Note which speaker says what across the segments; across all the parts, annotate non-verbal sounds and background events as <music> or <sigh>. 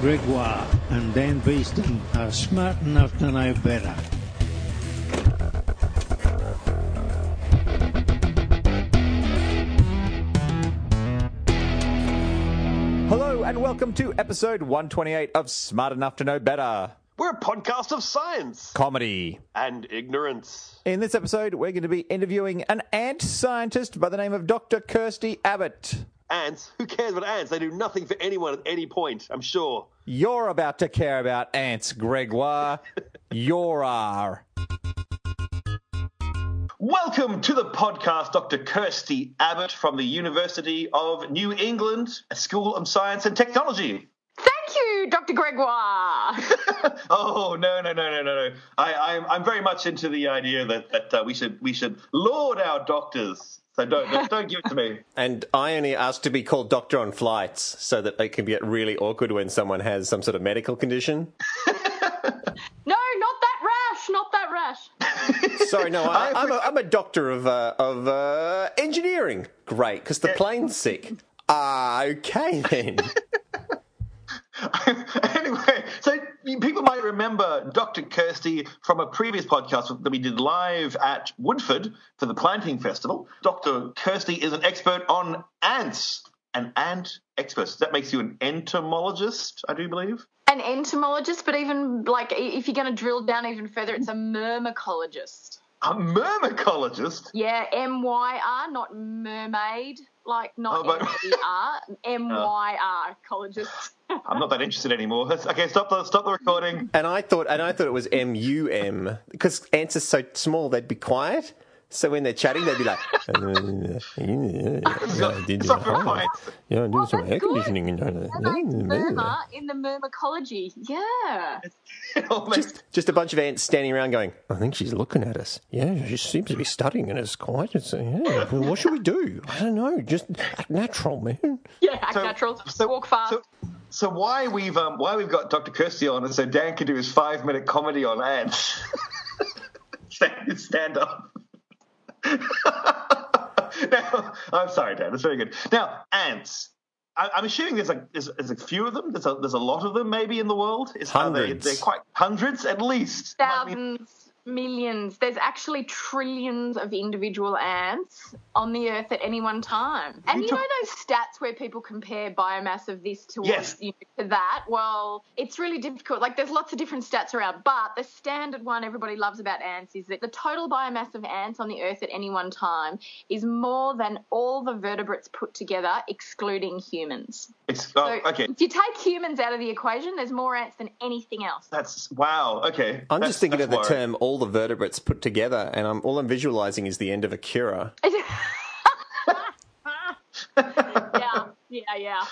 Speaker 1: Gregoire, and Dan Beeston are smart enough to know better.
Speaker 2: Hello and welcome to episode 128 of Smart Enough to Know Better
Speaker 3: We're a podcast of science
Speaker 2: Comedy.
Speaker 3: and ignorance.
Speaker 2: In this episode, we're going to be interviewing an ant scientist by the name of Dr. Kirsty Abbott.
Speaker 3: Ants, who cares about ants? They do nothing for anyone at any point, I'm sure.
Speaker 2: You're about to care about ants, Gregoire. <laughs> You're are.
Speaker 3: Welcome to the podcast, Dr. Kirsty Abbott from the University of New England, a School of Science and Technology.
Speaker 4: Thank you, Dr. Gregoire. <laughs>
Speaker 3: Oh no no no no no no! I, I'm I'm very much into the idea that that uh, we should we should laud our doctors. So don't don't, don't give it to me. <laughs>
Speaker 5: And I only ask to be called doctor on flights so that it can get really awkward when someone has some sort of medical condition. <laughs>
Speaker 4: no, not that rash, not that rash.
Speaker 5: Sorry, no, I, I'm, a, I'm a doctor of, uh, of uh, engineering. Great, because the plane's sick. Ah, okay then. <laughs>
Speaker 3: anyway, so people might remember Dr. Kirsty from a previous podcast that we did live at Woodford for the Planting Festival. Dr. Kirsty is an expert on ants, an ant expert. That makes you an entomologist, I do believe.
Speaker 4: An entomologist, but even like if you're going to drill down even further, it's a myrmecologist.
Speaker 3: A myrmecologist.
Speaker 4: Yeah, M Y R, not mermaid, like not
Speaker 3: Oh, but-
Speaker 4: M E R, <laughs> oh. M Y R cologist.
Speaker 3: I'm not that interested anymore. Okay, stop the stop the recording.
Speaker 5: And I thought, and I thought it was M U M because ants are so small they'd be quiet. So when they're chatting, they'd be like, <laughs> yeah,
Speaker 3: Stop your point.
Speaker 5: yeah, I'm doing
Speaker 4: Oh,
Speaker 5: some
Speaker 4: that's
Speaker 5: air
Speaker 4: good.
Speaker 5: conditioning. and-
Speaker 4: Myrmer in the myrmecology. Yeah.
Speaker 3: It all makes-
Speaker 5: Just, just a bunch of ants standing around going, I think she's looking at us. Yeah, she seems to be studying and it's quiet. It's, uh, yeah, well, what should we do? I don't know. Just act natural, man.
Speaker 4: Yeah, act
Speaker 3: So-
Speaker 4: natural.
Speaker 3: so-
Speaker 4: Walk fast.
Speaker 3: So, so why we've um, why we've got Dr. Kirsty on and so Dan can do his five minute comedy on ants. <laughs> stand, stand up. <laughs> now, I'm sorry, Dan. That's very good. Now, ants. I, I'm assuming there's a there's, there's a few of them. There's a there's a lot of them maybe in the world. Is, are they,
Speaker 5: Hundreds.
Speaker 3: they're quite hundreds at least.
Speaker 4: Thousands, millions. There's actually trillions of individual ants on the Earth at any one time. And
Speaker 3: You
Speaker 4: you
Speaker 3: took-
Speaker 4: know those stats where people compare biomass of this to,
Speaker 3: Yes.
Speaker 4: you know, to that? Well, it's really difficult. Like there's lots of different stats around, but the standard one everybody loves about ants is that the total biomass of ants on the Earth at any one time is more than all the vertebrates put together, excluding humans.
Speaker 3: it's oh,
Speaker 4: So
Speaker 3: okay.
Speaker 4: if you take humans out of the equation, there's more ants than anything else.
Speaker 3: That's wow. Okay.
Speaker 5: I'm
Speaker 3: That's-
Speaker 5: just thinking of the
Speaker 3: worrying.
Speaker 5: term all the vertebrates put together, and I'm, all I'm visualizing is the end of Akira. <laughs>
Speaker 4: yeah, yeah, yeah.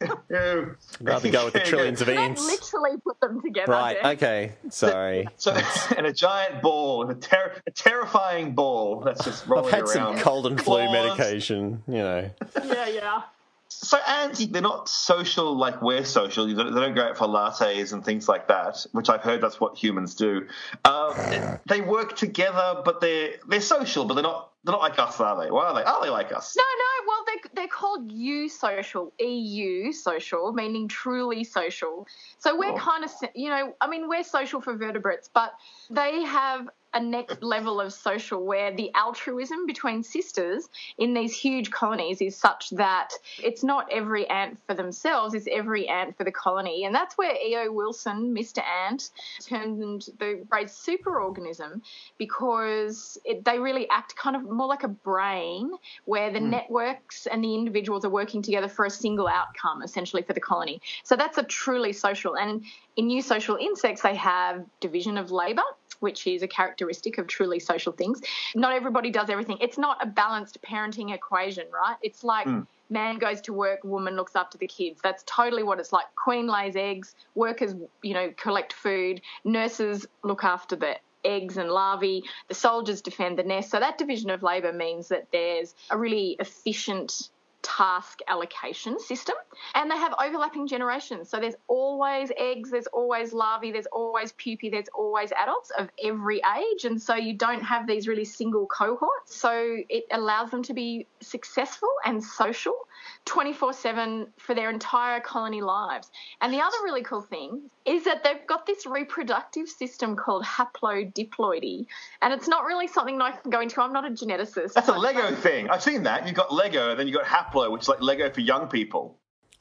Speaker 3: Um, Ew.
Speaker 5: Rather go with the trillions of
Speaker 4: You don't
Speaker 5: ants.
Speaker 4: literally put them together.
Speaker 5: Right,
Speaker 4: Dan.
Speaker 5: okay. Sorry. <laughs>
Speaker 3: So, and a giant ball, a, ter- a terrifying ball that's just rolling around.
Speaker 5: I've had
Speaker 3: around.
Speaker 5: some cold and flu
Speaker 3: Claws.
Speaker 5: medication, you know.
Speaker 4: Yeah, yeah.
Speaker 3: So ants, they're not social like we're social. They don't they don't go out for lattes and things like that, which I've heard that's what humans do. Um, <laughs> they work together, but they're they're social, but they're not they're not like us, are they? Why are they? Are they like us?
Speaker 4: No, no. Well, they they're called eusocial, EU social, meaning truly social. So we're
Speaker 3: Oh.
Speaker 4: kind of, you know, I mean, we're social for vertebrates, but they have a next level of social where the altruism between sisters in these huge colonies is such that it's not every ant for themselves, it's every ant for the colony. And that's where E.O. Wilson, Mr. Ant, turned the phrase superorganism because it, they really act kind of more like a brain where the hmm. networks and the individuals are working together for a single outcome, essentially for the colony. So that's a truly social. And in eusocial insects, they have division of labour, which is a characteristic of truly social things. Not everybody does everything. It's not a balanced parenting equation, right? It's like hmm. man goes to work, woman looks after the kids. That's totally what it's like. Queen lays eggs, workers, you know, collect food, nurses look after the eggs and larvae, the soldiers defend the nest. So that division of labour means that there's a really efficient task allocation system and they have overlapping generations. So there's always eggs, there's always larvae, there's always pupae, there's always adults of every age. And so you don't have these really single cohorts. So it allows them to be successful and social 24 7 for their entire colony lives. And the other really cool thing is that they've got this reproductive system called haplodiploidy. And it's not really something I can go into. I'm not a geneticist.
Speaker 3: That's a Lego thing. I've seen that. You've got Lego, and then you've got haplo, which is like Lego for young people.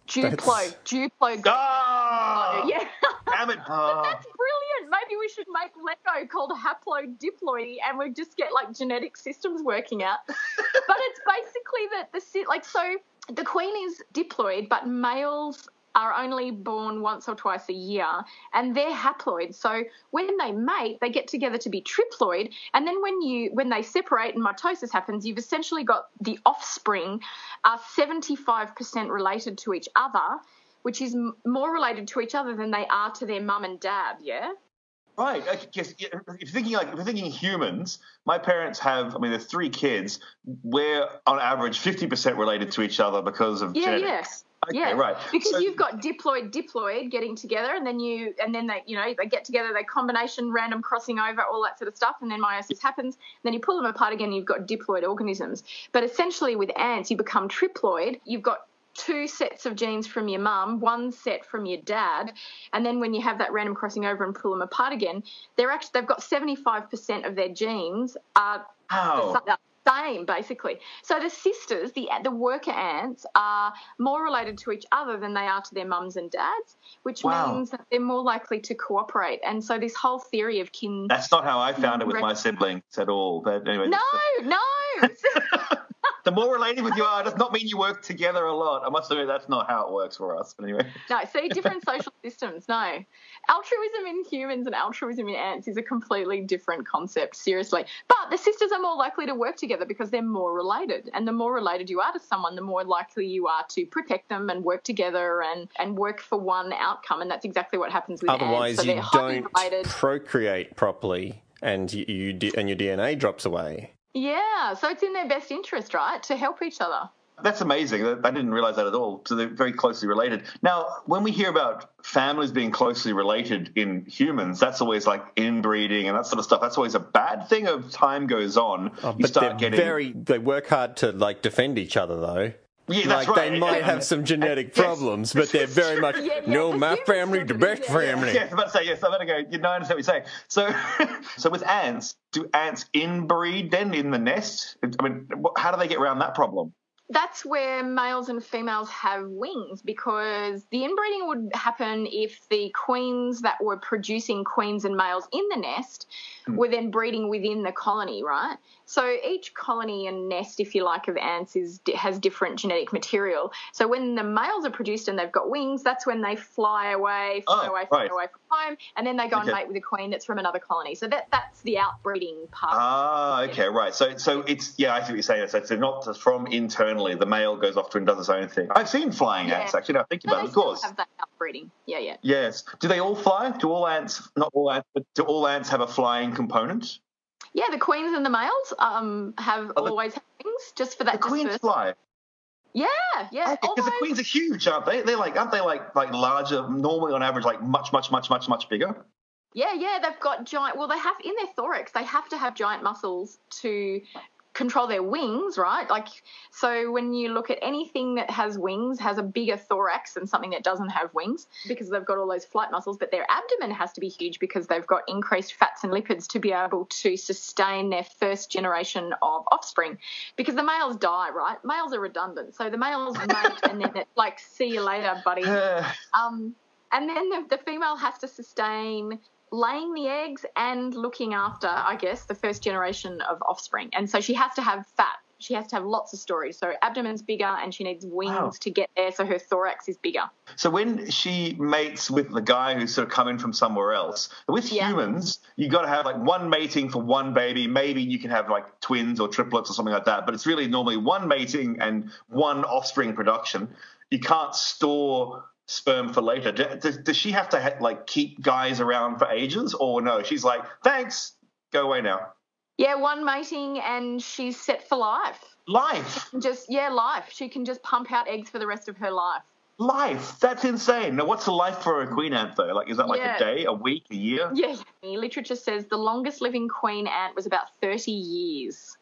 Speaker 4: Duplo. Duplo.
Speaker 3: Ah! <laughs>
Speaker 4: Yeah.
Speaker 3: Damn it. Ah.
Speaker 4: That's brilliant. Maybe we should make Lego called haplodiploidy and we just get like genetic systems working out. <laughs> but it's basically that the si- like so the queen is diploid, but males are only born once or twice a year and they're haploid. So when they mate, they get together to be triploid. And then when you when they separate and mitosis happens, you've essentially got the offspring are 75% related to each other, which is m- more related to each other than they are to their mum and dad, yeah?
Speaker 3: Right. Okay, yes, yeah, if you're thinking like if you're thinking humans, my parents have. I mean, there's three kids. We're on average 50% related to each other because of
Speaker 4: Yeah,
Speaker 3: genetics.
Speaker 4: yeah.
Speaker 3: Okay,
Speaker 4: yeah,
Speaker 3: right.
Speaker 4: Because
Speaker 3: So-
Speaker 4: you've got diploid, diploid getting together, and then you, and then they, you know, they get together, they combination, random crossing over, all that sort of stuff, and then meiosis happens. Then you pull them apart again, and you've got diploid organisms. But essentially, with ants, you become triploid. You've got two sets of genes from your mum, one set from your dad, and then when you have that random crossing over and pull them apart again, they're actually they've got 75% of their genes are? Same basically. So the sisters, the the worker ants, are more related to each other than they are to their mums and dads, which
Speaker 3: Wow.
Speaker 4: means that they're more likely to cooperate. And so this whole theory of kin.
Speaker 3: That's not how I found it with my siblings at all. But anyway,
Speaker 4: no, no. <laughs> <laughs>
Speaker 3: the more related with you are does not mean you work together a lot. I must admit that's not how it works for us. But anyway,
Speaker 4: No, see, different social <laughs> systems. No. Altruism in humans and altruism in ants is a completely different concept, seriously. But the sisters are more likely to work together because they're more related. And the more related you are to someone, the more likely you are to protect them and work together and, and work for one outcome. And that's exactly what happens with
Speaker 5: Otherwise,
Speaker 4: ants. So
Speaker 5: you don't
Speaker 4: related.
Speaker 5: procreate properly, and you, you and your DNA drops away.
Speaker 4: Yeah, so it's in their best interest, right, to help each other.
Speaker 3: that's amazing. I didn't realize that at all. So they're very closely related. Now, when we hear about families being closely related in humans, that's always like inbreeding and that sort of stuff. That's always a bad thing. As time goes on, oh, you
Speaker 5: Oh, But
Speaker 3: start
Speaker 5: they're
Speaker 3: getting
Speaker 5: very. They work hard to like defend each other, though.
Speaker 3: Yeah, that's
Speaker 5: like
Speaker 3: right.
Speaker 5: they might have some genetic
Speaker 3: Yes.
Speaker 5: problems, but they're very <laughs> much
Speaker 4: Yeah, yeah,
Speaker 5: no. My family, the best
Speaker 4: it, yeah, yeah.
Speaker 5: family.
Speaker 3: Yes, I'm about to say yes. I'm about to go. You know, I understand what you're saying. So, <laughs> so with ants, do ants inbreed then in the nest? I mean, how do they get around that problem?
Speaker 4: That's where males and females have wings because the inbreeding would happen if the queens that were producing queens and males in the nest were then breeding within the colony, right? So each colony and nest, if you like, of ants is has different genetic material. So when the males are produced and they've got wings, that's when they fly away, fly
Speaker 3: Oh,
Speaker 4: away, fly
Speaker 3: right.
Speaker 4: away from home, and then they go and mate with a queen that's from another colony. So that that's the outbreeding part.
Speaker 3: Ah, okay, right. So, so it's yeah, I see what you're saying. So it's not from from internally. The male goes off to and does its own thing. I've seen flying
Speaker 4: Yeah.
Speaker 3: ants actually. Now thinking
Speaker 4: No,
Speaker 3: about it, of course.
Speaker 4: have that outbreeding. Yeah, yeah.
Speaker 3: Yes. Do they all fly? Do all ants? Not all ants, but do all ants have a flying component?
Speaker 4: Yeah, the queens and the males um, have
Speaker 3: Oh, the-
Speaker 4: always had wings just for that.
Speaker 3: The queens
Speaker 4: dispersal.
Speaker 3: fly.
Speaker 4: Yeah, yeah.
Speaker 3: Because the queens are huge, aren't they? They're like, aren't they like like larger? Normally, on average, like much, much, much, much, much bigger.
Speaker 4: Yeah, yeah. They've got giant. Well, they have in their thorax. They have to have giant muscles to control their wings, right? Like, so when you look at anything that has wings, has a bigger thorax than something that doesn't have wings because they've got all those flight muscles. But their abdomen has to be huge because they've got increased fats and lipids to be able to sustain their first generation of offspring. Because the males die, right? Males are redundant, so the males <laughs> mate and then it's like, see you later, buddy. <sighs> Um, and then the, the female has to sustain laying the eggs and looking after, I guess, the first generation of offspring. And so she has to have fat. She has to have lots of storage. So her abdomen's bigger and she needs wings
Speaker 3: Wow.
Speaker 4: to get there. So her thorax is bigger.
Speaker 3: So when she mates with the guy who's sort of come in from somewhere else, with
Speaker 4: Yeah.
Speaker 3: humans, you've got to have like one mating for one baby. Maybe you can have like twins or triplets or something like that, but it's really normally one mating and one offspring production. You can't store sperm for later. Do- Does, does she have to ha- like keep guys around for ages, or no? She's like, thanks, go away now.
Speaker 4: Yeah, one mating and she's set for life.
Speaker 3: Life.
Speaker 4: Just yeah, life. She can just pump out eggs for the rest of her life.
Speaker 3: Life. That's insane. Now, what's the life for a queen ant, though? Like, is that like
Speaker 4: Yeah.
Speaker 3: a day, a week, a year?
Speaker 4: Yeah, literature says the longest living queen ant was about 30 years.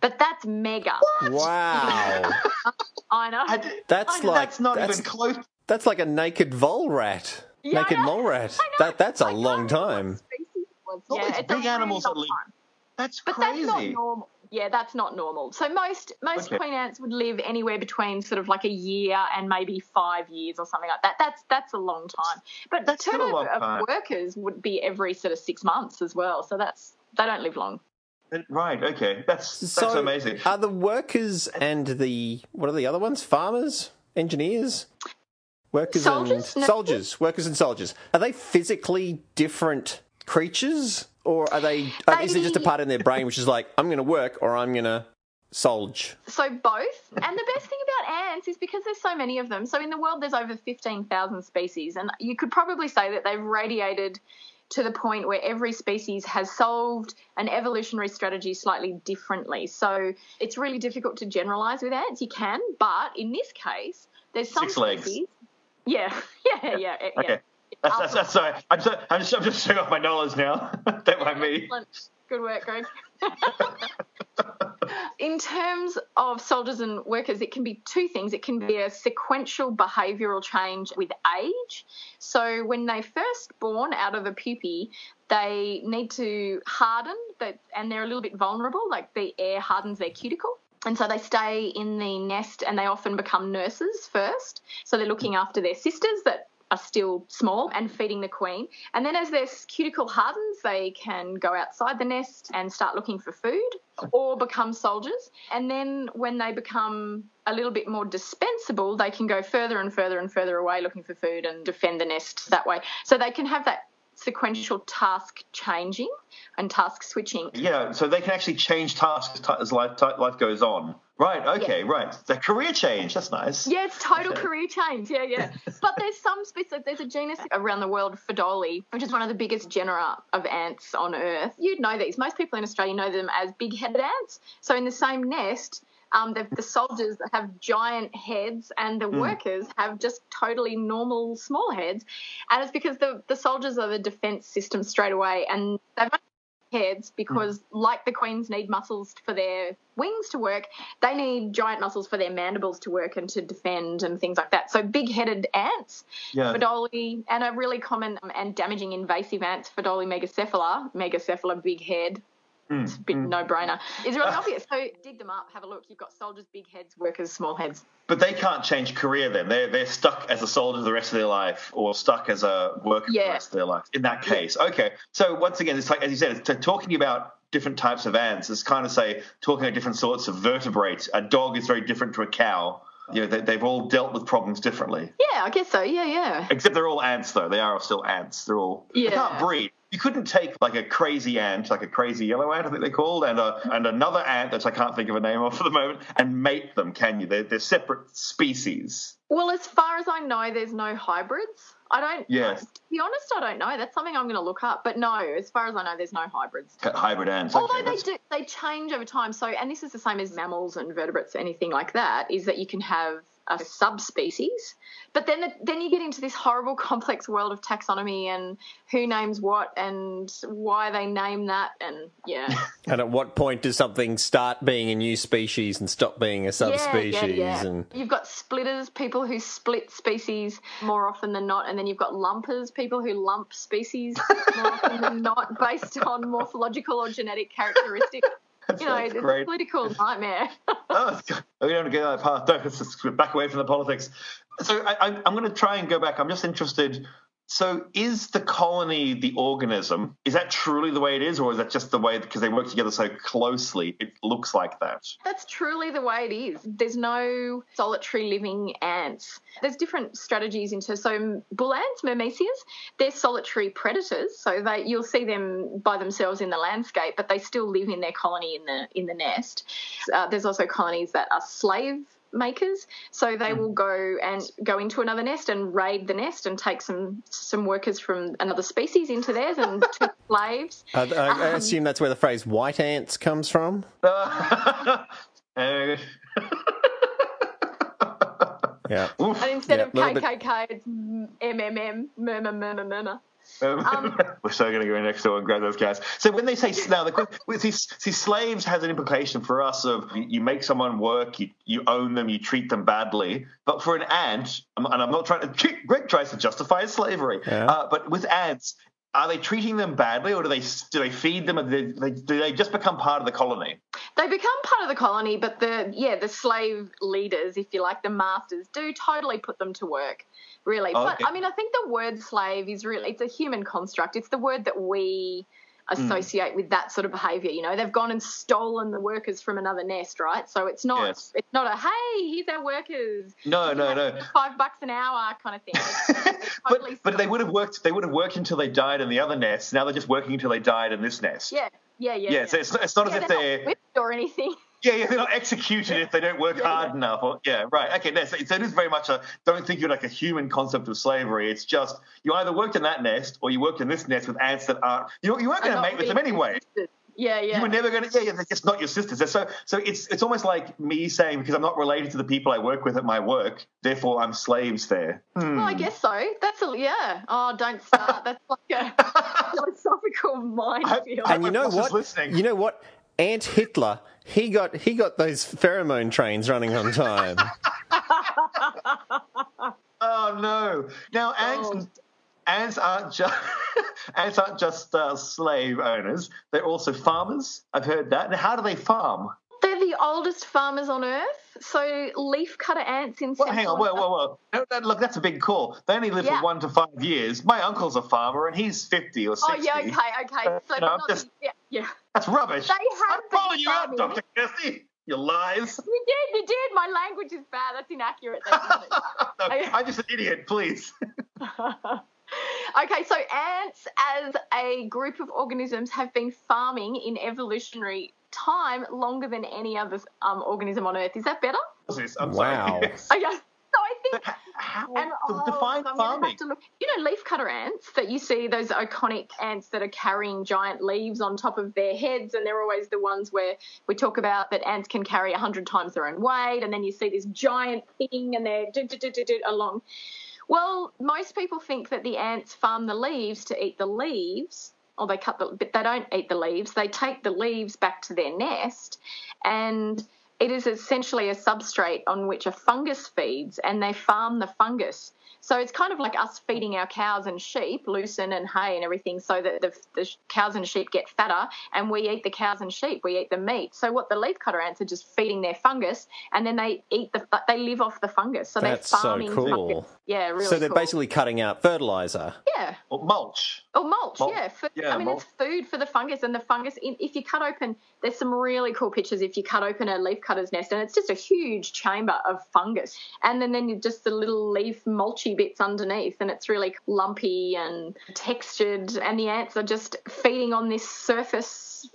Speaker 4: But that's mega.
Speaker 2: Wow. <laughs>
Speaker 4: I know.
Speaker 3: I d-
Speaker 2: That's
Speaker 3: I-
Speaker 2: like
Speaker 3: that's not
Speaker 2: that's,
Speaker 3: even close.
Speaker 2: That's like a naked vole rat.
Speaker 4: Yeah, I
Speaker 2: naked
Speaker 4: know.
Speaker 2: mole rat.
Speaker 4: I know.
Speaker 2: That that's a
Speaker 4: I
Speaker 2: long
Speaker 4: can't
Speaker 2: time.
Speaker 4: what species it was. Yeah,
Speaker 3: it's
Speaker 4: a
Speaker 3: big animals that
Speaker 4: long
Speaker 3: live-
Speaker 4: time.
Speaker 3: That's
Speaker 4: But
Speaker 3: crazy.
Speaker 4: that's not normal. Yeah, that's not normal. So most most
Speaker 3: Okay.
Speaker 4: queen ants would live anywhere between sort of like a year and maybe five years or something like that. That's that's a long time. But
Speaker 3: That's
Speaker 4: the
Speaker 3: still a
Speaker 4: turnover
Speaker 3: time.
Speaker 4: of workers would be every sort of six months as well. So that's they don't live long.
Speaker 3: Right. Okay. That's that's
Speaker 2: So
Speaker 3: amazing.
Speaker 2: Are the workers and the what are the other ones? Farmers, engineers, workers
Speaker 4: Soldiers?
Speaker 2: and
Speaker 4: No.
Speaker 2: soldiers. Workers and soldiers. Are they physically different creatures, or are they? uh, Is it just a part in their brain which is like I'm going to work or I'm going to solge?
Speaker 4: So both. And the best thing about ants is because there's so many of them. So in the world there's over 15,000 species and you could probably say that they've radiated to the point where every species has solved an evolutionary strategy slightly differently. So it's really difficult to generalize with ants. You can, but in this case, there's some
Speaker 3: Six legs. <laughs>
Speaker 4: Yeah, yeah, yeah. yeah.
Speaker 3: Okay. That's, that's, that's sorry. I'm, so, I'm, just, I'm just showing off my knowledge now. <laughs> Don't mind me.
Speaker 4: Excellent. Good work, Greg. <laughs> In terms of soldiers and workers, it can be two things. It can be a sequential behavioural change with age. So when they first born out of a pupae, they need to harden, and they're a little bit vulnerable, like the air hardens their cuticle. And so they stay in the nest and they often become nurses first. So they're looking after their sisters that are still small and feeding the queen. And then as their cuticle hardens, they can go outside the nest and start looking for food or become soldiers. And then when they become a little bit more dispensable, they can go further and further and further away looking for food and defend the nest that way. So they can have that sequential task changing and task switching.
Speaker 3: Yeah, so they can actually change tasks as life, life goes on. Right, okay, right. The career change, that's nice.
Speaker 4: Yeah, it's total <laughs>
Speaker 3: Okay.
Speaker 4: career change. Yeah, yeah. But there's some species. There's a genus around the world, Pheidole, which is one of the biggest genera of ants on Earth. You'd know these. Most people in Australia know them as big-headed ants. So in the same nest, um, the, the soldiers have giant heads, and the workers have just totally normal small heads. And it's because the the soldiers are the defence system straight away, and they've only heads because, like the queens need muscles for their wings to work, they need giant muscles for their mandibles to work and to defend and things like that. So big-headed ants,
Speaker 3: Yeah.
Speaker 4: Pheidole, and a really common um, and damaging invasive ants, Pheidole megacephala, megacephala, big head.
Speaker 3: Mm,
Speaker 4: It's a bit no-brainer. It's really obvious. So dig them up, have a look. You've got soldiers, big heads, workers, small heads.
Speaker 3: But they can't change career then. They're, they're stuck as a soldier the rest of their life or stuck as a worker for the rest of their life in that case. Okay. So once again, it's like, as you said, it's to talking about different types of ants is kind of say talking about different sorts of vertebrates. A dog is very different to a cow. You know, they, they've all dealt with problems differently.
Speaker 4: Yeah, I guess so. Yeah, yeah.
Speaker 3: Except they're all ants, though. They are still ants. They're all. Yeah. They
Speaker 4: Yeah.
Speaker 3: can't breed. You couldn't take like a crazy ant, like a crazy yellow ant, I think they're called, and a, and another ant that I can't think of a name of for the moment, and mate them, can you? They're, they're separate species.
Speaker 4: Well, as far as I know, there's no hybrids. I don't.
Speaker 3: Yes.
Speaker 4: To be honest, I don't know. That's something I'm going to look up. But no, as far as I know, there's no hybrids.
Speaker 3: Hybrid ants.
Speaker 4: Although
Speaker 3: okay,
Speaker 4: they
Speaker 3: that's-
Speaker 4: do, they change over time. So, and this is the same as mammals and vertebrates, anything like that, is that you can have a subspecies, but then the, then you get into this horrible, <laughs> complex world of taxonomy and who names what and why they name that, and yeah, <laughs>
Speaker 2: And at what point does something start being a new species and stop being a subspecies?
Speaker 4: Yeah, yeah, yeah.
Speaker 2: And
Speaker 4: You've got splitters, people who split species more often than not, and then you've got lumpers, people who lump species more often than <laughs> not based on morphological or genetic characteristics. You know,
Speaker 3: That's
Speaker 4: it's a political nightmare.
Speaker 3: Oh, we don't go that let's <laughs> back away from the politics. So I, I'm going to try and go back. I'm just interested. So is the colony the organism? Is that truly the way it is, or is that just the way because they work together so closely? It looks like that.
Speaker 4: That's truly the way it is. There's no solitary living ants. There's different strategies into so bull ants, myrmecias, they're solitary predators. So they you'll see them by themselves in the landscape, but they still live in their colony in the in the nest. Uh, there's also colonies that are slave makers so they will go and go into another nest and raid the nest and take some some workers from another species into theirs and turn slaves
Speaker 2: I, I, I assume that's where the phrase "white ants" comes from.
Speaker 3: and Uh,
Speaker 5: Yeah.
Speaker 4: And instead
Speaker 5: Yeah,
Speaker 4: of
Speaker 5: little bit-
Speaker 4: KKK, it's MMM, murmur, murmur, murmur.
Speaker 3: Um, <laughs> We're so going to go next door and grab those guys. So when they say now, the, these, see, slaves has an implication for us of you, you make someone work, you, you own them, you treat them badly. But for an ant, and I'm not trying to. <laughs> Greg tries to justify slavery,
Speaker 5: Yeah.
Speaker 3: uh, but with ants, are they treating them badly, or do they do they feed them, or do they, do they just become part of the colony?
Speaker 4: They become part of the colony, but the yeah, the slave leaders, if you like, the masters, do totally put them to work. Really,
Speaker 3: Oh,
Speaker 4: but. I mean, I think the word slave is really it's a human construct. It's the word that we hmm. associate with that sort of behaviour. You know, they've gone and stolen the workers from another nest, right? So it's not
Speaker 3: Yes.
Speaker 4: it's not a hey, here's our workers.
Speaker 3: No, no, no. <laughs>
Speaker 4: Five bucks an hour kind of thing. <laughs> Totally
Speaker 3: but but they would have worked. They would have worked until they died in the other nest. Now they're just working until they died in this nest.
Speaker 4: yeah, yeah, yeah.
Speaker 3: Yeah, so it's, it's not
Speaker 4: Yeah,
Speaker 3: as if
Speaker 4: they're
Speaker 3: they're
Speaker 4: whipped or anything. <laughs>
Speaker 3: Yeah, yeah, they're not executed if they don't work
Speaker 4: Yeah,
Speaker 3: hard
Speaker 4: yeah.
Speaker 3: enough. Or, yeah, right. Okay, no, so, so it is very much a don't think you're like a human concept of slavery. It's just you either worked in that nest or you worked in this nest with ants that aren't. You, you weren't going to mate with them anyway.
Speaker 4: existed. Yeah, yeah.
Speaker 3: You were never going to. Yeah, yeah, they're just not your sisters. So, so it's it's almost like me saying because I'm not related to the people I work with at my work, therefore I'm slaves there. Hmm.
Speaker 4: Well, I guess so. That's a yeah. Oh, don't start. <laughs> That's like a philosophical minefield.
Speaker 5: And you know what?
Speaker 3: listening.
Speaker 5: You know what? Ant Hitler, he got he got those pheromone trains running on time. <laughs>
Speaker 3: Oh no! Now ants,
Speaker 4: Oh.
Speaker 3: Ants aren't just <laughs> ants aren't just uh, slave owners; they're also farmers. I've heard that. Now, how do they farm?
Speaker 4: They're the oldest farmers on Earth. So leaf cutter ants in
Speaker 3: Well,
Speaker 4: Central
Speaker 3: hang on, whoa, whoa, whoa! No, look, that's a big call. They only live
Speaker 4: Yeah.
Speaker 3: for one to five years. My uncle's a farmer, and he's fifty or
Speaker 4: Oh
Speaker 3: sixty.
Speaker 4: yeah, okay, okay.
Speaker 3: Uh,
Speaker 4: So
Speaker 3: I'm
Speaker 4: not
Speaker 3: just-
Speaker 4: the, yeah, yeah.
Speaker 3: That's rubbish.
Speaker 4: They have
Speaker 3: I'm calling you out. Doctor Kirsty. You lies.
Speaker 4: You did, you did. My language is bad. That's inaccurate. That's <laughs>
Speaker 3: no, I'm just an idiot. Please. <laughs>
Speaker 4: okay, so ants as a group of organisms have been farming in evolutionary time longer than any other um, organism on Earth. Is that better?
Speaker 3: I'm
Speaker 5: Wow. <laughs>
Speaker 3: sorry.
Speaker 4: Okay. So I think
Speaker 3: How?
Speaker 4: And oh,
Speaker 3: define
Speaker 4: I'm gonna
Speaker 3: farming.
Speaker 4: have to look. You know, leafcutter ants that you see those iconic ants that are carrying giant leaves on top of their heads, and they're always the ones where we talk about that ants can carry hundred times their own weight, and then you see this giant thing, and they're do, do, do, do, do, along. Well, most people think that the ants farm the leaves to eat the leaves, or they cut the, but they don't eat the leaves. They take the leaves back to their nest, and it is essentially a substrate on which a fungus feeds, and they farm the fungus. So it's kind of like us feeding our cows and sheep lucerne and hay and everything, so that the, the cows and sheep get fatter, and we eat the cows and sheep. We eat the meat. So what the leafcutter ants are just feeding their fungus, and then they eat the they live off the fungus. So
Speaker 5: That's
Speaker 4: they're farming so
Speaker 5: cool.
Speaker 4: fungus. Yeah, really.
Speaker 5: so they're
Speaker 4: cool.
Speaker 5: basically cutting out fertilizer.
Speaker 4: yeah.
Speaker 3: Or mulch.
Speaker 4: Or mulch,
Speaker 3: Mulch.
Speaker 4: yeah. Food,
Speaker 3: Yeah,
Speaker 4: I mean,
Speaker 3: mulch.
Speaker 4: it's food for the fungus, and the fungus. In, if you cut open, there's some really cool pictures. If you cut open a leaf cutter's nest, and it's just a huge chamber of fungus, and then then you just the little leaf mulchy bits underneath, and it's really lumpy and textured, and the ants are just feeding on this surface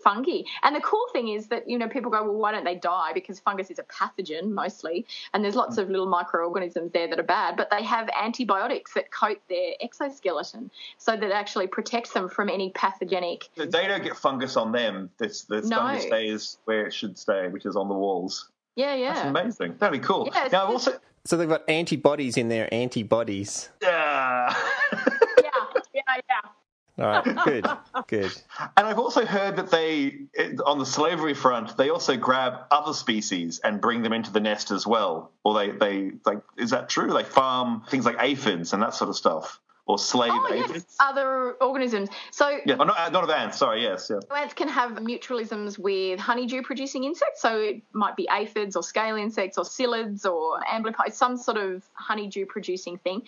Speaker 4: fungi. And the cool thing is that you know people go, well, why don't they die? Because fungus is a pathogen mostly, and there's lots of little microorganisms there that are bad, but they have antibiotics that coat their exoskeleton so that it actually protects them from any pathogenic.
Speaker 3: They don't get fungus on them. This, this
Speaker 4: No.
Speaker 3: fungus stays where it should stay, which is on the walls.
Speaker 4: Yeah, yeah.
Speaker 3: That's amazing. That'd be cool.
Speaker 4: Yeah,
Speaker 3: now, I've also.
Speaker 5: So they've got antibodies in their antibodies.
Speaker 3: Yeah. <laughs>
Speaker 5: All right, good, good. <laughs>
Speaker 3: And I've also heard that they, on the slavery front, they also grab other species and bring them into the nest as well. Or they, they like, is that true? They farm things like aphids and that sort of stuff, or slave
Speaker 4: Oh, yes,
Speaker 3: aphids.
Speaker 4: other organisms. So
Speaker 3: Yeah, oh, not, uh, not of ants. Sorry, yes, yeah.
Speaker 4: Ants can have mutualisms with honeydew producing insects, so it might be aphids or scale insects or psyllids or amblypods, some sort of honeydew producing thing.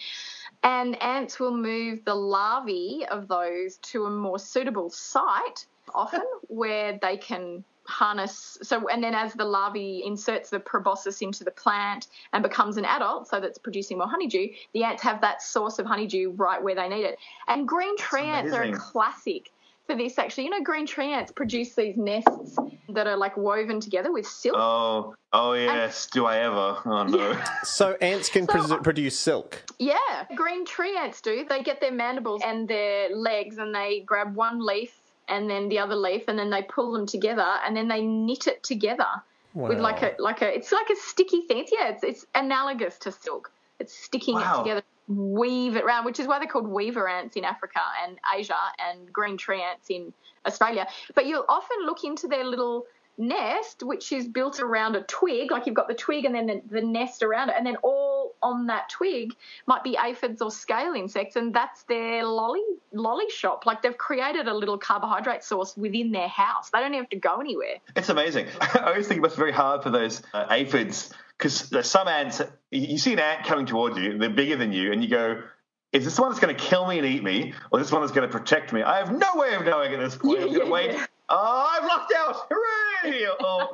Speaker 4: And ants will move the larvae of those to a more suitable site, often where they can harness so and then as the larvae inserts the proboscis into the plant and becomes an adult so that's producing more honeydew the ants have that source of honeydew right where they need it and green tree ants are a classic for this actually. You know, green tree ants produce these nests that are like woven together with silk.
Speaker 3: Oh, oh yes. Do I ever? Oh no. <laughs>
Speaker 5: So ants can
Speaker 4: So-
Speaker 5: pres- produce silk.
Speaker 4: Yeah, green tree ants do. They get their mandibles and their legs and they grab one leaf and then the other leaf and then they pull them together and then they knit it together. with like a like a it's like a sticky thing. It's, yeah, it's it's analogous to silk. It's sticking
Speaker 3: Wow.
Speaker 4: it together, weave it around, which is why they're called weaver ants in Africa and Asia and green tree ants in Australia. But you'll often look into their little nest, which is built around a twig, like you've got the twig and then the, the nest around it, and then all on that twig might be aphids or scale insects, and that's their lolly lolly shop. Like they've created a little carbohydrate source within their house. They don't even have to go anywhere.
Speaker 3: It's amazing. <laughs> I always think it must be very hard for those uh, aphids because there's some ants. You you see an ant coming towards you, they're bigger than you, and you go, "Is this one that's going to kill me and eat me, or this one that's going to protect me?" I have no way of knowing at this point.
Speaker 4: Yeah,
Speaker 3: I'm going <laughs> to
Speaker 4: yeah,
Speaker 3: wait.
Speaker 4: yeah.
Speaker 3: Oh, I've locked out! Hooray! Or,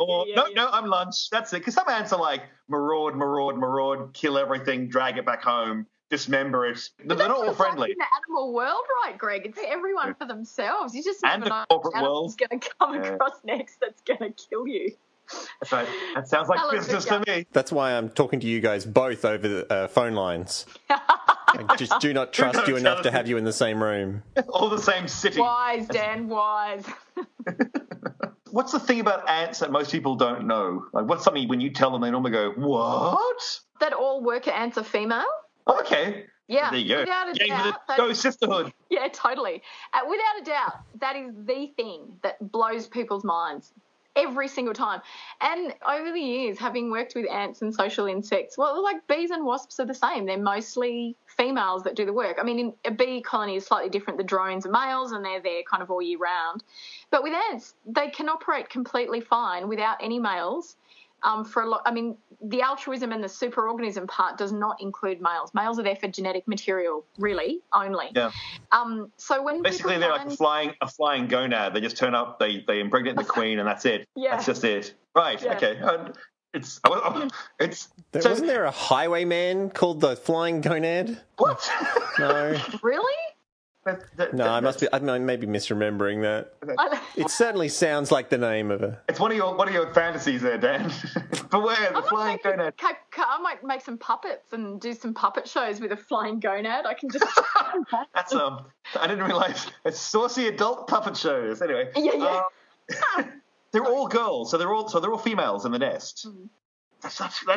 Speaker 3: or
Speaker 4: Yeah,
Speaker 3: no,
Speaker 4: yeah.
Speaker 3: no, I'm lunch. That's it. Because some ants are like maraud, maraud, maraud, kill everything, drag it back home, dismember it. They're, they're not all
Speaker 4: It's like
Speaker 3: friendly.
Speaker 4: in the animal world, right, Greg? It's everyone for themselves. You just
Speaker 3: And
Speaker 4: never
Speaker 3: the
Speaker 4: know
Speaker 3: corporate
Speaker 4: what animal's
Speaker 3: world.
Speaker 4: going to come
Speaker 3: Yeah.
Speaker 4: across next that's going to kill you.
Speaker 3: That's right. That sounds like
Speaker 4: Tell
Speaker 3: business to me.
Speaker 5: That's why I'm talking to you guys both over the uh, phone lines. <laughs> I just do not <laughs> trust you enough to
Speaker 3: to-
Speaker 5: have you in the same room.
Speaker 3: All the same city.
Speaker 4: Wise, Dan, wise. <laughs>
Speaker 3: What's the thing about ants that most people don't know? Like, what's something when you tell them, they normally go, "What?"
Speaker 4: that all worker ants are female?
Speaker 3: Oh, okay.
Speaker 4: Yeah,
Speaker 3: There you go.
Speaker 4: without a
Speaker 3: Gang for the-
Speaker 4: doubt. that-
Speaker 3: go sisterhood. <laughs>
Speaker 4: Yeah, totally. Uh, without a doubt, that is the thing that blows people's minds every single time. And over the years, having worked with ants and social insects, well, like bees and wasps are the same. They're mostly females that do the work. I mean, a bee colony is slightly different. The drones are males and they're there kind of all year round. But with ants, they can operate completely fine without any males. Um, for a lot, I mean, the altruism and the superorganism part does not include males. Males are there for genetic material, really, only.
Speaker 3: Yeah.
Speaker 4: Um, so when
Speaker 3: Basically, they're like a flying a flying gonad. They just turn up, they they impregnate the queen, and that's it. <laughs>
Speaker 4: Yeah.
Speaker 3: That's just it. Right.
Speaker 4: Yeah.
Speaker 3: Okay. It's it's
Speaker 5: There,
Speaker 3: so-
Speaker 5: wasn't there a highwayman called the Flying Gonad?
Speaker 3: what?
Speaker 5: No, <laughs>
Speaker 4: really,
Speaker 3: That- that-
Speaker 5: no, I
Speaker 3: that-
Speaker 5: must be. I may be misremembering that. <laughs> It certainly sounds like the name of a.
Speaker 3: It's one of your one of your fantasies there, Dan. <laughs> Beware the
Speaker 4: I might
Speaker 3: flying
Speaker 4: make
Speaker 3: gonad.
Speaker 4: ca- ca- I might make some puppets and do some puppet shows with a flying gonad. I can just <laughs>
Speaker 3: That's um. I didn't realize it's saucy adult puppet shows. Anyway.
Speaker 4: Yeah, yeah.
Speaker 3: um, they're all girls, so they're all so they're all females in the nest.
Speaker 4: Mm.
Speaker 3: Actually, I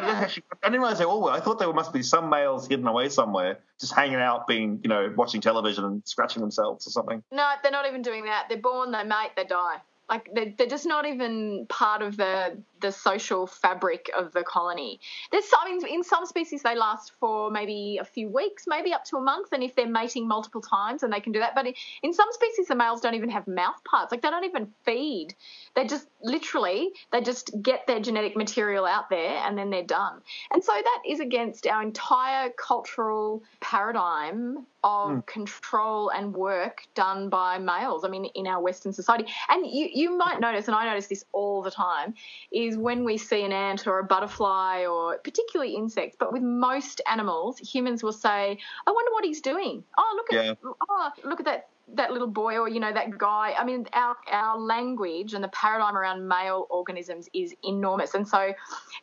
Speaker 3: didn't realize they all were. Oh, I thought there must be some males hidden away somewhere, just hanging out, being you know watching television and scratching themselves or something.
Speaker 4: no, they're not even doing that. They're born, they mate, they die. Like they're, they're just not even part of the the social fabric of the colony. There's some in, in some species they last for maybe a few weeks, maybe up to a month, and if they're mating multiple times, and they can do that. But in, some species, the males don't even have mouth parts. Like they don't even feed. They just literally they just get their genetic material out there, and then they're done. And so that is against our entire cultural paradigm of hmm. control and work done by males. I mean, in our Western society, and you you might notice, and I notice this all the time, is when we see an ant or a butterfly or particularly insects, but with most animals, humans will say, "I wonder what he's doing." Oh, look at
Speaker 3: Yeah.
Speaker 4: oh, look at that that little boy or you know that guy. I mean, our our language and the paradigm around male organisms is enormous, and so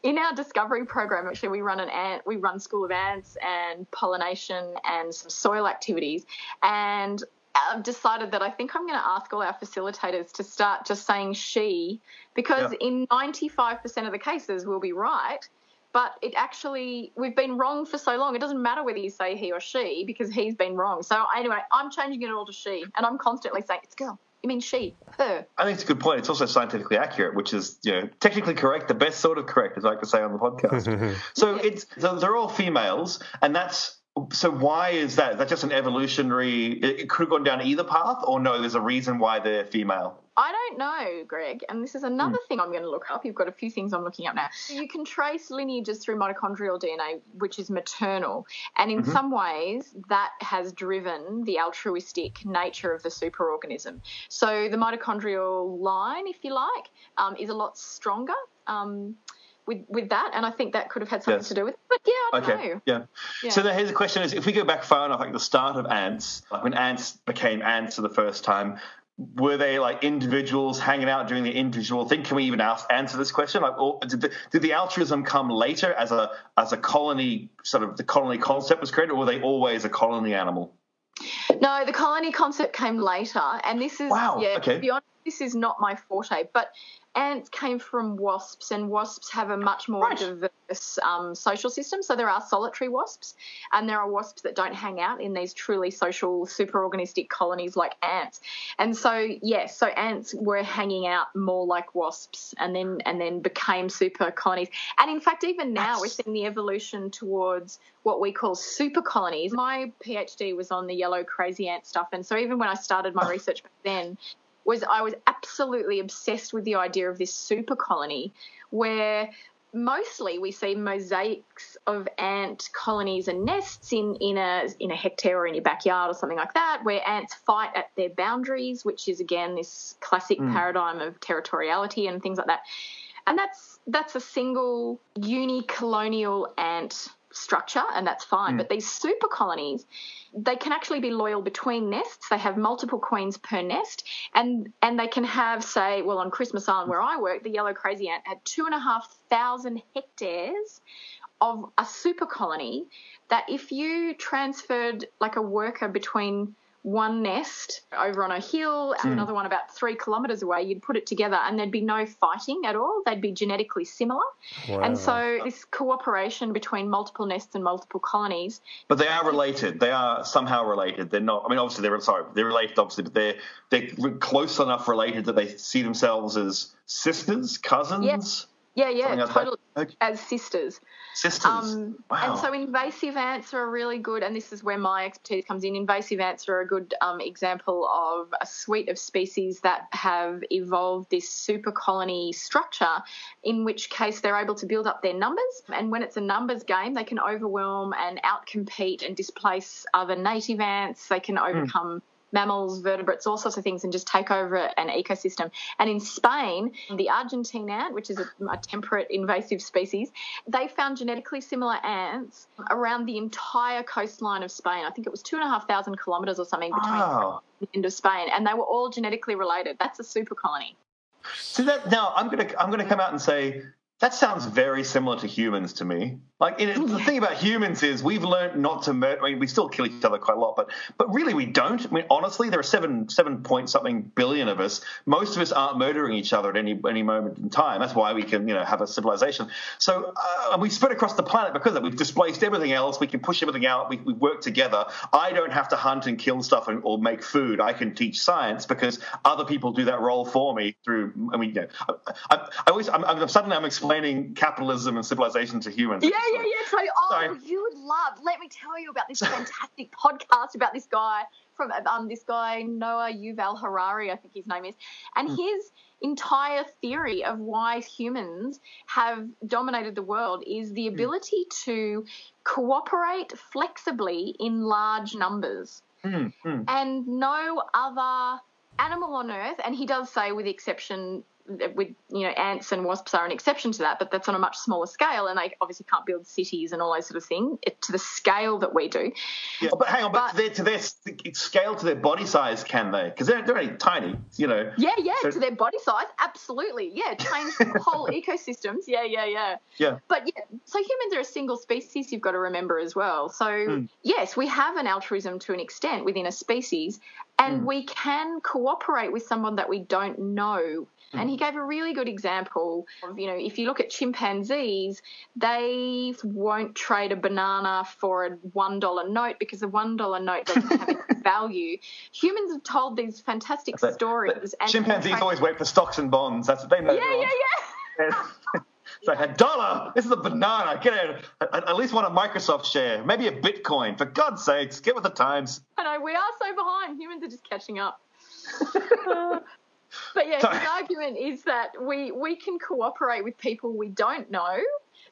Speaker 4: in our discovery program, actually, we run an ant, we run school of ants and pollination and some soil activities, and. I've decided that I think I'm going to ask all our facilitators to start just saying she because
Speaker 3: Yeah.
Speaker 4: in 95% of the cases we'll be right but it actually we've been wrong for so long it doesn't matter whether you say he or she because he's been wrong so anyway i'm changing it all to she and i'm constantly saying it's girl you mean she her
Speaker 3: I think it's a good point. It's also scientifically accurate, which is you know technically correct, the best sort of correct, as I like to say on the podcast. <laughs> so it's so they're all females, and that's so why is that? Is that just an evolutionary? It, could have gone down either path, or no? There's a reason why they're female.
Speaker 4: I don't know, Greg, and this is another thing I'm going to look up. You've got a few things I'm looking up now. You can trace lineages through mitochondrial DNA, which is maternal, and in some ways that has driven the altruistic nature of the superorganism. So the mitochondrial line, if you like, um, is a lot stronger. Um, with, with that, and I think that could have had something
Speaker 3: Yes.
Speaker 4: to do with it. But yeah, I don't
Speaker 3: Okay.
Speaker 4: know.
Speaker 3: Yeah.
Speaker 4: Yeah.
Speaker 3: So here's the question: Is if we go back far enough, like the start of ants, like when ants became ants for the first time, were they like individuals hanging out doing the individual thing? Can we even ask, answer this question? Like, or did the, did the altruism come later as a as a colony sort of the colony concept was created, or were they always a colony animal?
Speaker 4: No, the colony concept came later, and this is
Speaker 3: Wow,
Speaker 4: yeah.
Speaker 3: okay.
Speaker 4: To be honest, this is not my forte, but ants came from wasps, and wasps have a much more
Speaker 3: Right.
Speaker 4: diverse um, social system. So there are solitary wasps, and there are wasps that don't hang out in these truly social superorganistic colonies like ants. And so, yes, so ants were hanging out more like wasps, and then and then became super colonies. And in fact, even now we're seeing the evolution towards what we call super colonies. My PhD was on the yellow crazy ant stuff, and so even when I started my research back then, was I was absolutely obsessed with the idea of this super colony where mostly we see mosaics of ant colonies and nests in, in a in a hectare or in your backyard or something like that, where ants fight at their boundaries, which is again this classic hmm. paradigm of territoriality and things like that. And that's that's a single unicolonial ant structure, and that's fine. Hmm. But these super colonies, they can actually be loyal between nests. They have multiple queens per nest, and and they can have, say, well, on Christmas Island where I work, the yellow crazy ant had two and a half thousand hectares of a super colony. That if you transferred like a worker between one nest over on a hill and another one about three kilometres away, you'd put it together and there'd be no fighting at all. They'd be genetically similar. And so this cooperation between multiple nests and multiple colonies
Speaker 3: But they are related. They are somehow related. They're not. I mean, obviously they're sorry. They're related, obviously, but they're they're close enough related that they see themselves as sisters, cousins,
Speaker 4: Yeah, yeah,
Speaker 3: like
Speaker 4: totally
Speaker 3: Okay.
Speaker 4: as sisters.
Speaker 3: sisters.
Speaker 4: Um,
Speaker 3: wow.
Speaker 4: And so invasive ants are a really good, and this is where my expertise comes in. Invasive ants are a good um, example of a suite of species that have evolved this super colony structure, in which case they're able to build up their numbers. And when it's a numbers game, they can overwhelm and outcompete and displace other native ants. They can overcome. Mammals, vertebrates, all sorts of things, and just take over an ecosystem. And in Spain, the Argentine ant, which is a, a temperate invasive species, they found genetically similar ants around the entire coastline of Spain. I think it was two and a half thousand kilometres or something between
Speaker 3: Wow.
Speaker 4: the end of Spain, and they were all genetically related. That's a super colony.
Speaker 3: So that now I'm gonna I'm gonna come out and say that sounds very similar to humans to me. Like in, the thing about humans is we've learned not to murder. I mean, we still kill each other quite a lot, but but really we don't. I mean, honestly, there are seven seven point something billion of us. Most of us aren't murdering each other at any any moment in time. That's why we can you know have a civilization. So uh, and we spread across the planet because. We've displaced everything else. We can push everything out. We, we work together. I don't have to hunt and kill stuff and, or make food. I can teach science because other people do that role for me through. I mean, you know, I, I, I always I'm, I'm suddenly I'm explaining capitalism and civilization to humans.
Speaker 4: Yeah, yeah, yeah. So, oh,
Speaker 3: Sorry.
Speaker 4: you would love. Let me tell you about this fantastic <laughs> podcast about this guy from um this guy Noah Yuval Harari, I think his name is, and his entire theory of why humans have dominated the world is the ability to cooperate flexibly in large numbers.
Speaker 3: Hmm, hmm.
Speaker 4: and no other animal on earth and he does say with the exception with you know ants and wasps are an exception to that but that's on a much smaller scale and they obviously can't build cities and all those sort of things to the scale that we do
Speaker 3: Yeah, but hang on, but,
Speaker 4: But-
Speaker 3: to, their, scale to their body size, can they? Because they're they're only tiny, you know.
Speaker 4: yeah yeah
Speaker 3: So-
Speaker 4: to their body size absolutely yeah change <laughs> whole ecosystems yeah yeah yeah
Speaker 3: Yeah.
Speaker 4: But yeah, so humans are a single species, you've got to remember as well. So, hmm. yes, we have an altruism to an extent within a species, and hmm. we can cooperate with someone that we don't know. Hmm. And he gave a really good example of, you know, if you look at chimpanzees, they won't trade a banana for a $1 note because a $1 note doesn't have any <laughs> value. Humans have told these fantastic stories. and
Speaker 3: chimpanzees always wait for stocks and bonds. That's what they know.
Speaker 4: Yeah, yeah, yeah.
Speaker 3: It's like <laughs> a dollar. This is a banana. Get it. At least want a Microsoft share. Maybe a Bitcoin. For God's sakes, get with the times.
Speaker 4: I know we are so behind. Humans are just catching up. <laughs> Uh, but yeah,
Speaker 3: Sorry.
Speaker 4: his argument is that we we can cooperate with people we don't know